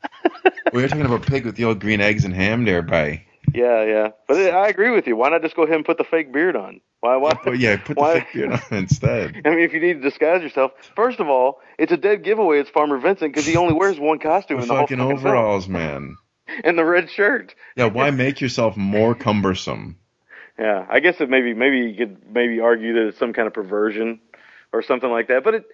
we were talking about pig with the old green eggs and ham there, by. yeah, yeah. But I agree with you. Why not just go ahead and put the fake beard on? Why? Why? (laughs) Yeah, put the Why- fake beard on instead. (laughs) I mean, if you need to disguise yourself, first of all, it's a dead giveaway. It's Farmer Vincent because he only wears one costume in the whole fucking fucking film. overalls, man. and the red shirt. Yeah, why make yourself more cumbersome? Yeah, I guess it maybe maybe you could maybe argue that it's some kind of perversion or something like that. But it,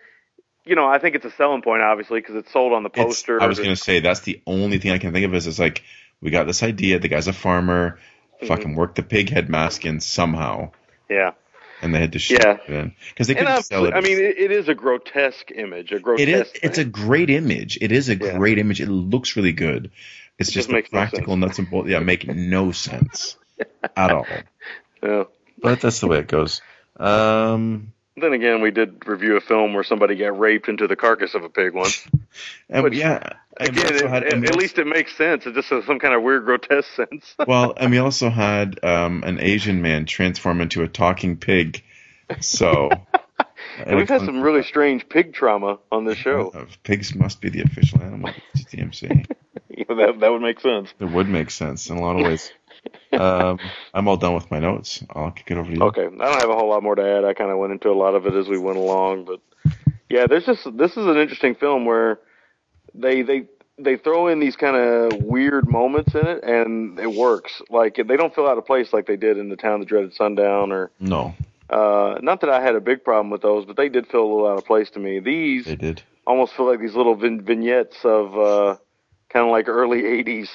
you know, I think it's a selling point obviously because it's sold on the It's- poster. I was going to say that's the only thing I can think of is it's like we got this idea. The guy's a farmer. Mm-hmm. Fucking work the pig head mask in somehow, yeah, and they had to ship Yeah. it in because they couldn't sell it. I mean, it, it is a grotesque image. A grotesque. it is. It's a great image. It is a Yeah. great image. It looks really good. It's It just just the no practical sense. nuts and bolts. Yeah, make no sense at all. (laughs) Yeah. But that's the way it goes. Um, Then again, we did review a film where somebody got raped into the carcass of a pig once. (laughs) and Which, yeah, and Again, it- had- at, least it makes sense. It just has some kind of weird, grotesque sense. (laughs) well, and we also had um, an Asian man transform into a talking pig. So, and we've had some really strange pig trauma on this show. Uh, Pigs must be the official animal of TMC. Know, that that would make sense. It would make sense in a lot of ways. Um, I'm all done with my notes. I'll kick it over to you. Okay, I don't have a whole lot more to add. I kind of went into a lot of it as we went along, but yeah, there's just this is an interesting film where they they they throw in these kind of weird moments in it, and it works. Like they don't feel out of place like they did in the Town that Dreaded Sundown, or No, uh, not that I had a big problem with those, but they did feel a little out of place to me. These they did. almost feel like these little vin- vignettes of uh, kind of like early '80s,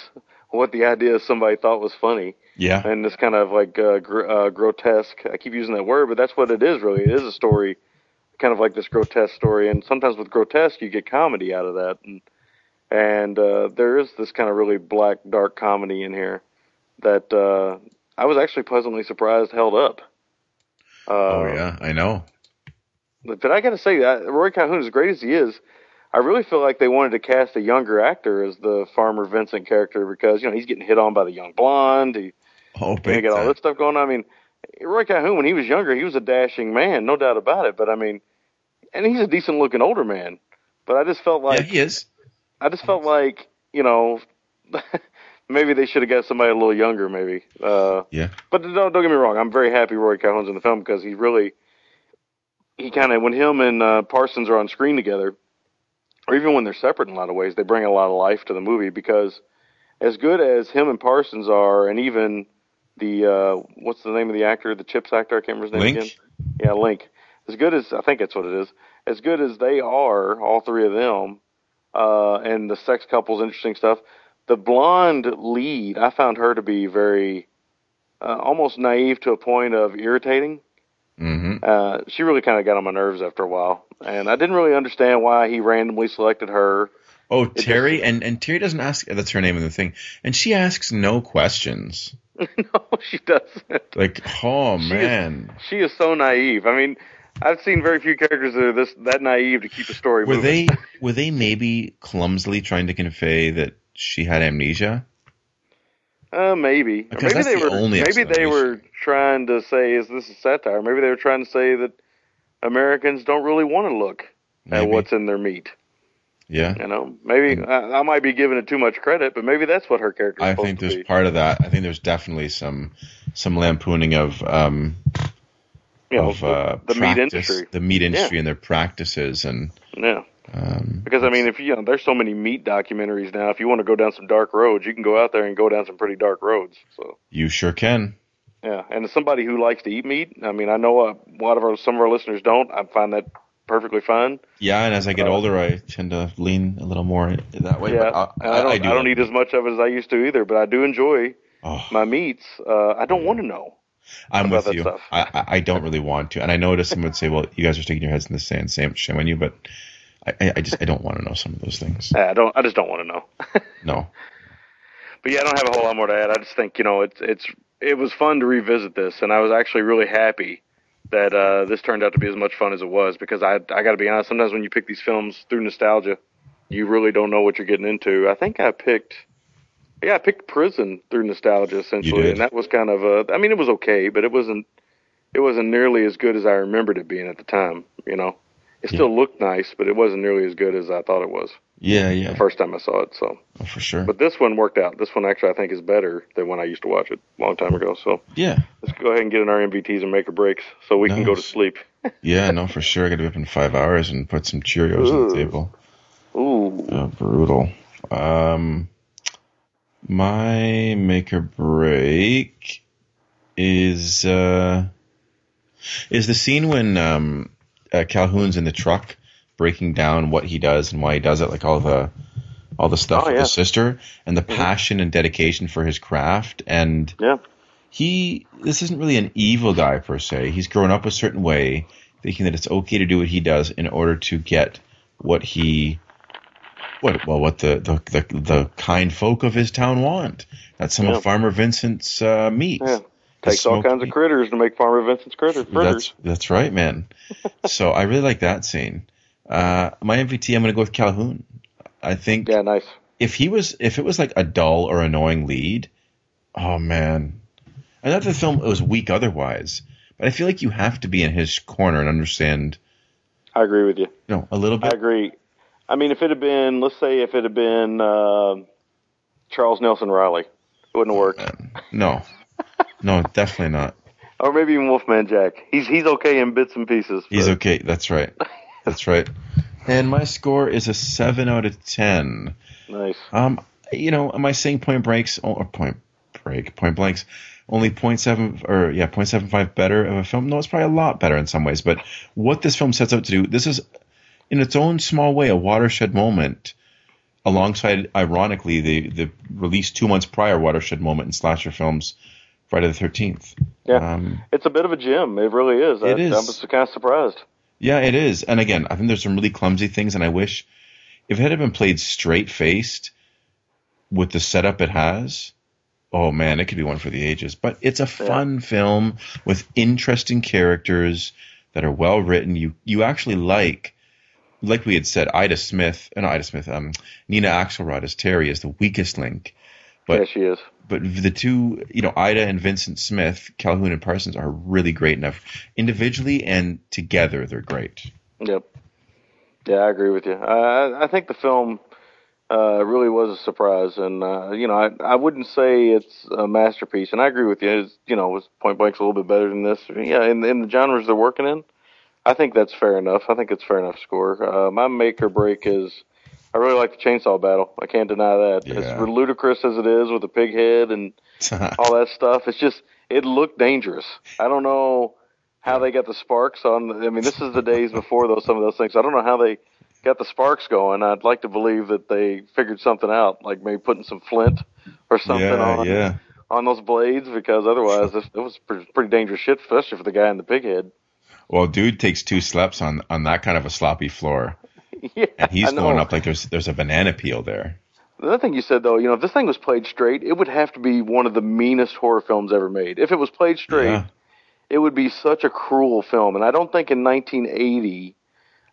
what the idea somebody thought was funny Yeah, and this kind of like uh, gr- uh, grotesque. I keep using that word, but that's what it is really. It is a story, kind of like this grotesque story, and sometimes with grotesque you get comedy out of that, and and uh, there is this kind of really black, dark comedy in here that uh, I was actually pleasantly surprised held up. Uh, oh yeah, I know. but but I got to say that Roy Calhoun, as great as he is, I really feel like they wanted to cast a younger actor as the farmer Vincent character because you know he's getting hit on by the young blonde. He, Oh, big got all this stuff going on. I mean, Roy Calhoun, when he was younger, he was a dashing man, no doubt about it. But I mean, and he's a decent looking older man. But I just felt like yeah, he is. I just felt like you know (laughs) maybe they should have got somebody a little younger, maybe. Uh, Yeah, but don't don't get me wrong, I'm very happy Roy Calhoun's in the film because he really he kind of when him and uh, Parsons are on screen together, or even when they're separate in a lot of ways, they bring a lot of life to the movie because as good as him and Parsons are, and even the uh, what's the name of the actor, the Chips actor, I can't remember his name Linke? again. Yeah, Linke. As good as I think that's what it is. As good as they are, all three of them, uh, and the sex couple's interesting stuff. The blonde lead, I found her to be very uh, almost naive to a point of irritating. Uh, she really kind of got on my nerves after a while, and I didn't really understand why he randomly selected her. Oh, Terry, and and Terry doesn't ask. That's her name in the thing, and she asks no questions. (laughs) no, she doesn't. Like, oh She is- man, She is so naive. I mean, I've seen very few characters that are this that naive to keep a story were moving. they (laughs) were they maybe clumsily trying to convey that she had amnesia? Uh, maybe. Because maybe they the were. maybe they were trying to say, "Is this a satire?" Maybe they were trying to say that Americans don't really want to look at what's in their meat. Yeah, You know, maybe I, I might be giving it too much credit, but maybe that's what her character. I think there's part of that. I think there's definitely some some lampooning of um you know, of uh, the, the meat industry. the meat industry and their practices and Yeah, um, because I mean, if you, you know, there's so many meat documentaries now. If you want to go down some dark roads, you can go out there and go down some pretty dark roads. So. you sure can. Yeah, and as somebody who likes to eat meat, I mean, I know a lot of our some of our listeners don't. I find that perfectly fine. Yeah, and as I get Uh, older, I tend to lean a little more that way. yeah, but and I don't. I, do don't eat as much of it as I used to either, but I do enjoy Oh, my meats. Uh, I don't want to know. I'm with you. I, I I don't really want to, and I notice some would say, "Well, you guys are sticking your heads in the sand, same shame on you," but I, I- just I don't want to know some of those things. I don't. I just don't want to know. (laughs) No, But yeah, I don't have a whole lot more to add. I just think you know it's it's it was fun to revisit this, and I was actually really happy that uh, this turned out to be as much fun as it was because I I got to be honest. Sometimes when you pick these films through nostalgia, you really don't know what you're getting into. I think I picked. Yeah, I picked Prison through nostalgia essentially, and that was kind of a. I mean, it was okay, but it wasn't. It wasn't nearly as good as I remembered it being at the time. You know, it still looked nice, but it wasn't nearly as good as I thought it was yeah, yeah. the first time I saw it. So. oh, for sure. But this one worked out. This one actually I think is better than when I used to watch it a long time ago. So yeah, let's go ahead and get in our MVTs and make or breaks so we can go to sleep. (laughs) yeah, no, for sure. I got to be up in five hours and put some Cheerios on the table. Ooh. Brutal. Um, My make or break is uh, is the scene when um, uh, Calhoun's in the truck breaking down what he does and why he does it, like all the all the stuff Oh, with yeah. his sister and the passion and dedication for his craft and Yeah. he this isn't really an evil guy per se. He's grown up a certain way, thinking that it's okay to do what he does in order to get what he what well what the the the, the kind folk of his town want. That's some Yeah. of Farmer Vincent's uh, meat. Takes all kinds of critters to make Farmer Vincent's critters. That's that's right, man. (laughs) so I really like that scene. Uh, my MVT, I'm going to go with Calhoun. I think Yeah, nice. if he was if it was like a dull or annoying lead, oh man. I thought the film was weak otherwise, but I feel like you have to be in his corner and understand, I agree with you. you know, a little bit. I agree. I mean, if it had been, let's say, if it had been uh, Charles Nelson Reilly, it wouldn't have worked. No, no, definitely not. Or maybe even Wolfman Jack. He's he's okay in bits and pieces. He's okay. That's right. That's right. And my score is a seven out of ten. Nice. Um, you know, am I saying Point Breaks or Point Break Point Blanks only 0.7 or yeah 0.75 better of a film? No, it's probably a lot better in some ways. But what this film sets out to do, this is in its own small way a watershed moment. Alongside, ironically, the the release two months prior watershed moment in slasher films, Friday the Thirteenth. Yeah. Um, It's a bit of a gem. It really is. I, It is. I was kind of surprised. Yeah, it is. And again, I think there's some really clumsy things, and I wish if it had been played straight faced with the setup it has, oh man, it could be one for the ages. But it's a fun film with interesting characters that are well written. You you actually like like we had said, Ida Smith, uh, not Ida Smith, um, Nina Axelrod as Terry is the weakest link. But yeah, she is. But the two, you know, Ida and Vincent Smith, Calhoun and Parsons are really great enough individually and together. They're great. Yep. Yeah, I agree with you. I I think the film uh, really was a surprise, and uh, you know, I I wouldn't say it's a masterpiece, and I agree with you. It's, you know, was Point Blank's a little bit better than this. Yeah, in in the genres they're working in, I think that's fair enough. I think it's fair enough score. Uh, my make or break is. I really like the chainsaw battle. I can't deny that. Yeah. As ludicrous as it is with the pig head and (laughs) all that stuff. It's just it looked dangerous. I don't know how they got the sparks on. I mean, this is the days before those some of those things. I don't know how they got the sparks going. I'd like to believe that they figured something out, like maybe putting some flint or something yeah, on yeah. on those blades, because otherwise it was pretty, pretty dangerous shit, especially for the guy in the pig head. Well, dude takes two slaps on on that kind of a sloppy floor, (laughs) yeah, and he's going up like there's there's a banana peel there. The other thing you said though, you know, if this thing was played straight, it would have to be one of the meanest horror films ever made. If it was played straight, Yeah. it would be such a cruel film. And I don't think in 1980,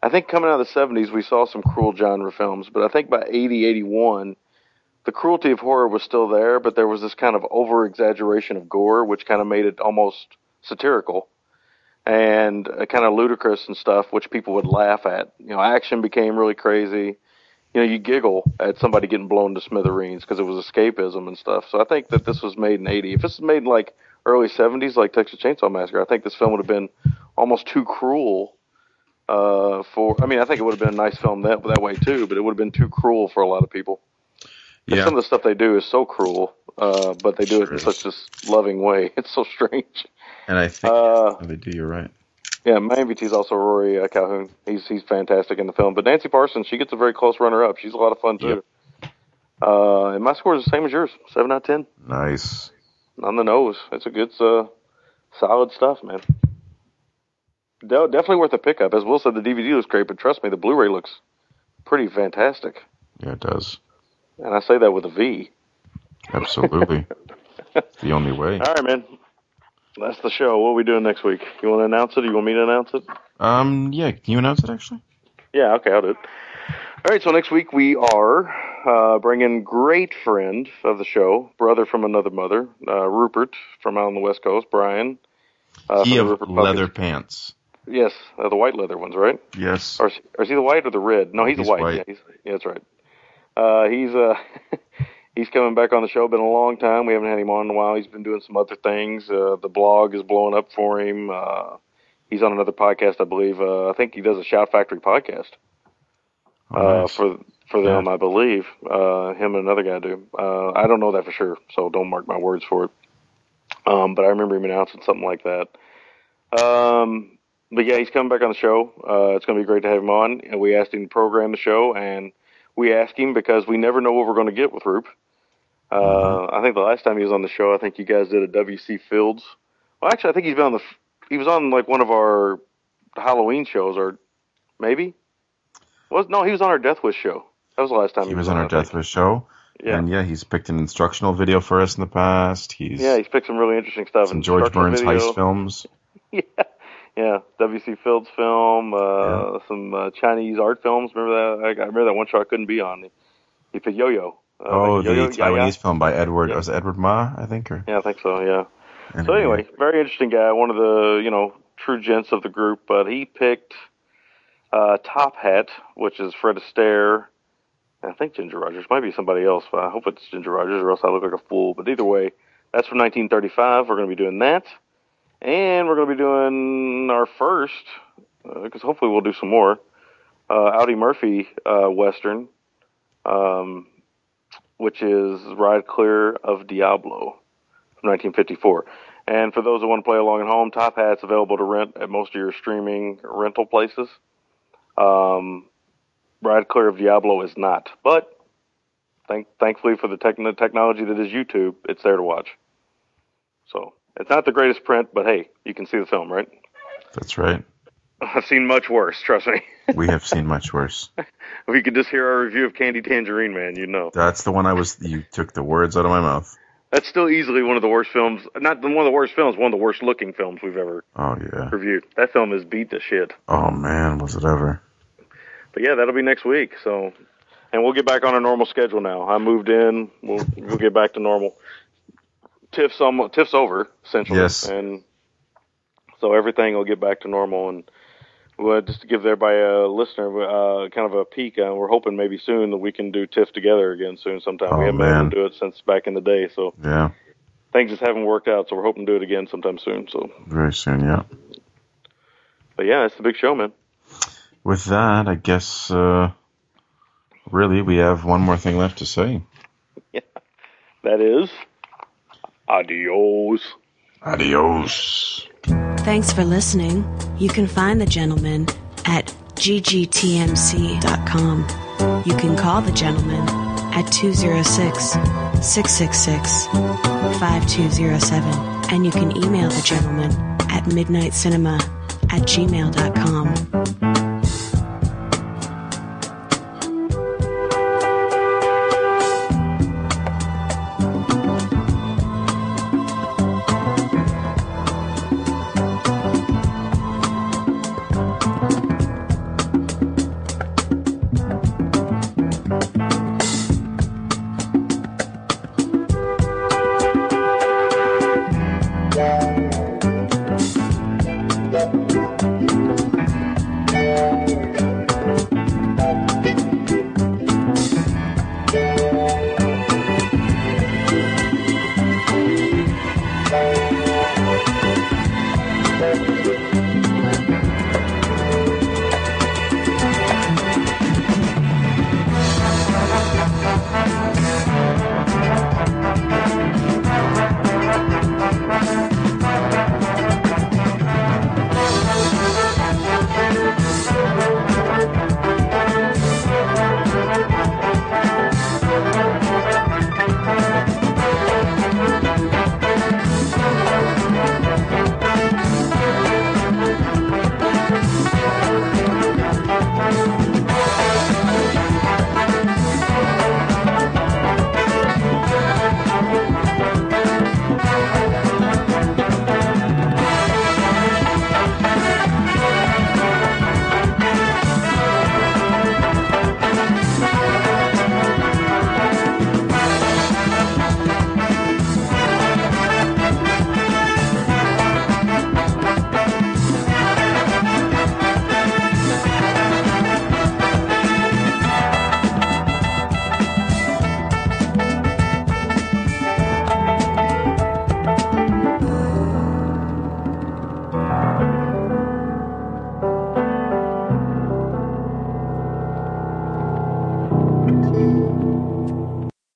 I think coming out of the 70s, we saw some cruel genre films, but I think by 80, 81, the cruelty of horror was still there, but there was this kind of over exaggeration of gore, which kind of made it almost satirical and uh, kind of ludicrous and stuff, which people would laugh at. You know, action became really crazy. You know, you giggle at somebody getting blown to smithereens because it was escapism and stuff. So I think that this was made in 80. If this was made in like early 70s, like Texas Chainsaw Massacre, I think this film would have been almost too cruel uh, for. I mean, I think it would have been a nice film that that way too, but it would have been too cruel for a lot of people. Yeah. Some of the stuff they do is so cruel, uh, but they do it in such this loving way. (laughs) It's so strange. And I think Uh, they do. You're right. yeah, my MVT is also Rory uh, Calhoun. He's he's fantastic in the film. But Nancy Parsons, she gets a very close runner up. She's a lot of fun too. Uh, and my score is the same as yours, seven out of ten Nice. on the nose. It's a good, uh, solid stuff, man. De- definitely worth a pickup. As Will said, the DVD looks great, but trust me, the Blu-ray looks pretty fantastic. Yeah, it does. And I say that with a V. Absolutely. (laughs) the only way. All right, man. That's the show. What are we doing next week? You want to announce it? Or you want me to announce it? Um, yeah. Can you announce it actually? Yeah, okay, I'll do it. All right, so next week we are uh, bringing great friend of the show, brother from another mother, uh, Rupert from out on the West Coast, Brian. Uh, he of leather pants. Yes, uh, the white leather ones, right? Yes. Or is, or is he the white or the red? No, he's, He's the white. white. Yeah, he's, yeah, that's right. Uh, he's uh, (laughs) he's coming back on the show. Been a long time. We haven't had him on in a while. He's been doing some other things. Uh, the blog is blowing up for him. Uh, he's on another podcast, I believe. Uh, I think he does a Shout Factory podcast Oh, uh, nice. for for them, I believe. Uh, him and another guy do. Uh, I don't know that for sure, so don't mark my words for it. Um, but I remember him announcing something like that. Um, but yeah, he's coming back on the show. Uh, it's going to be great to have him on. We asked him to program the show, and we asked him because we never know what we're going to get with Roop. Uh, I think the last time he was on the show, I think you guys did a WC Fields. Well, actually, I think he's been on the. He was on like one of our Halloween shows, or maybe was no, he was on our Death Wish show. That was the last time He was on our. Death Wish show. Yeah. And yeah, he's picked an instructional video for us in the past. He's Yeah, he's picked some really interesting stuff. some George Burns video. heist films. (laughs) yeah, yeah. W.C. Fields film, uh, Yeah. some uh, Chinese art films. Remember that? I, I remember that one show I couldn't be on. He picked Yo-Yo. Uh, oh, the Yo-Yo Taiwanese Yaya? film by Edward. Yeah. Was Edward Ma? I think. Or Yeah, I think so. Yeah. So anyway, very interesting guy. One of the you know true gents of the group. But he picked uh, Top Hat, which is Fred Astaire. I think Ginger Rogers might be somebody else. But I hope it's Ginger Rogers, or else I look like a fool. But either way, that's from 1935. We're going to be doing that, and we're going to be doing our first because hopefully we'll do some more uh, Audie Murphy uh, western, um, which is Ride Clear of Diablo. from 1954. And for those that want to play along at home, Top Hat's available to rent at most of your streaming rental places. Um, Ride Clear of Diablo is not, but thank, thankfully for the tech, the technology that is YouTube, it's there to watch. So it's not the greatest print, but hey, you can see the film, right? that's right. I've seen much worse, trust me. (laughs) We have seen much worse. (laughs) if you could just hear our review of Candy Tangerine Man, you'd know. That's the one I was. You took the words out of my mouth. That's still easily one of the worst films, not one of the worst films, one of the worst looking films we've ever Oh yeah. reviewed. That film is beat to shit. Oh man, was it ever? But yeah, that'll be next week. So, and we'll get back on a normal schedule now. I moved in. We'll we'll get back to normal. Tiff's almost Tiff's over essentially, Yes. and so everything will get back to normal. And well, just to give everybody a listener uh, kind of a peek, uh, we're hoping maybe soon that we can do Tiff together again soon. Sometime Oh, we haven't been able man. to do it since back in the day. So Yeah. things just haven't worked out. So we're hoping to do it again sometime soon. So, Very soon. Yeah. but yeah, it's the big show, man. With that, I guess. uh Really, we have one more thing left to say. (laughs) Yeah, that is adios. Adios. Thanks for listening. You can find the gentleman at ggtmc.com. You can call the gentleman at 206 666 5207. And you can email the gentleman at midnitecinema at gmail.com.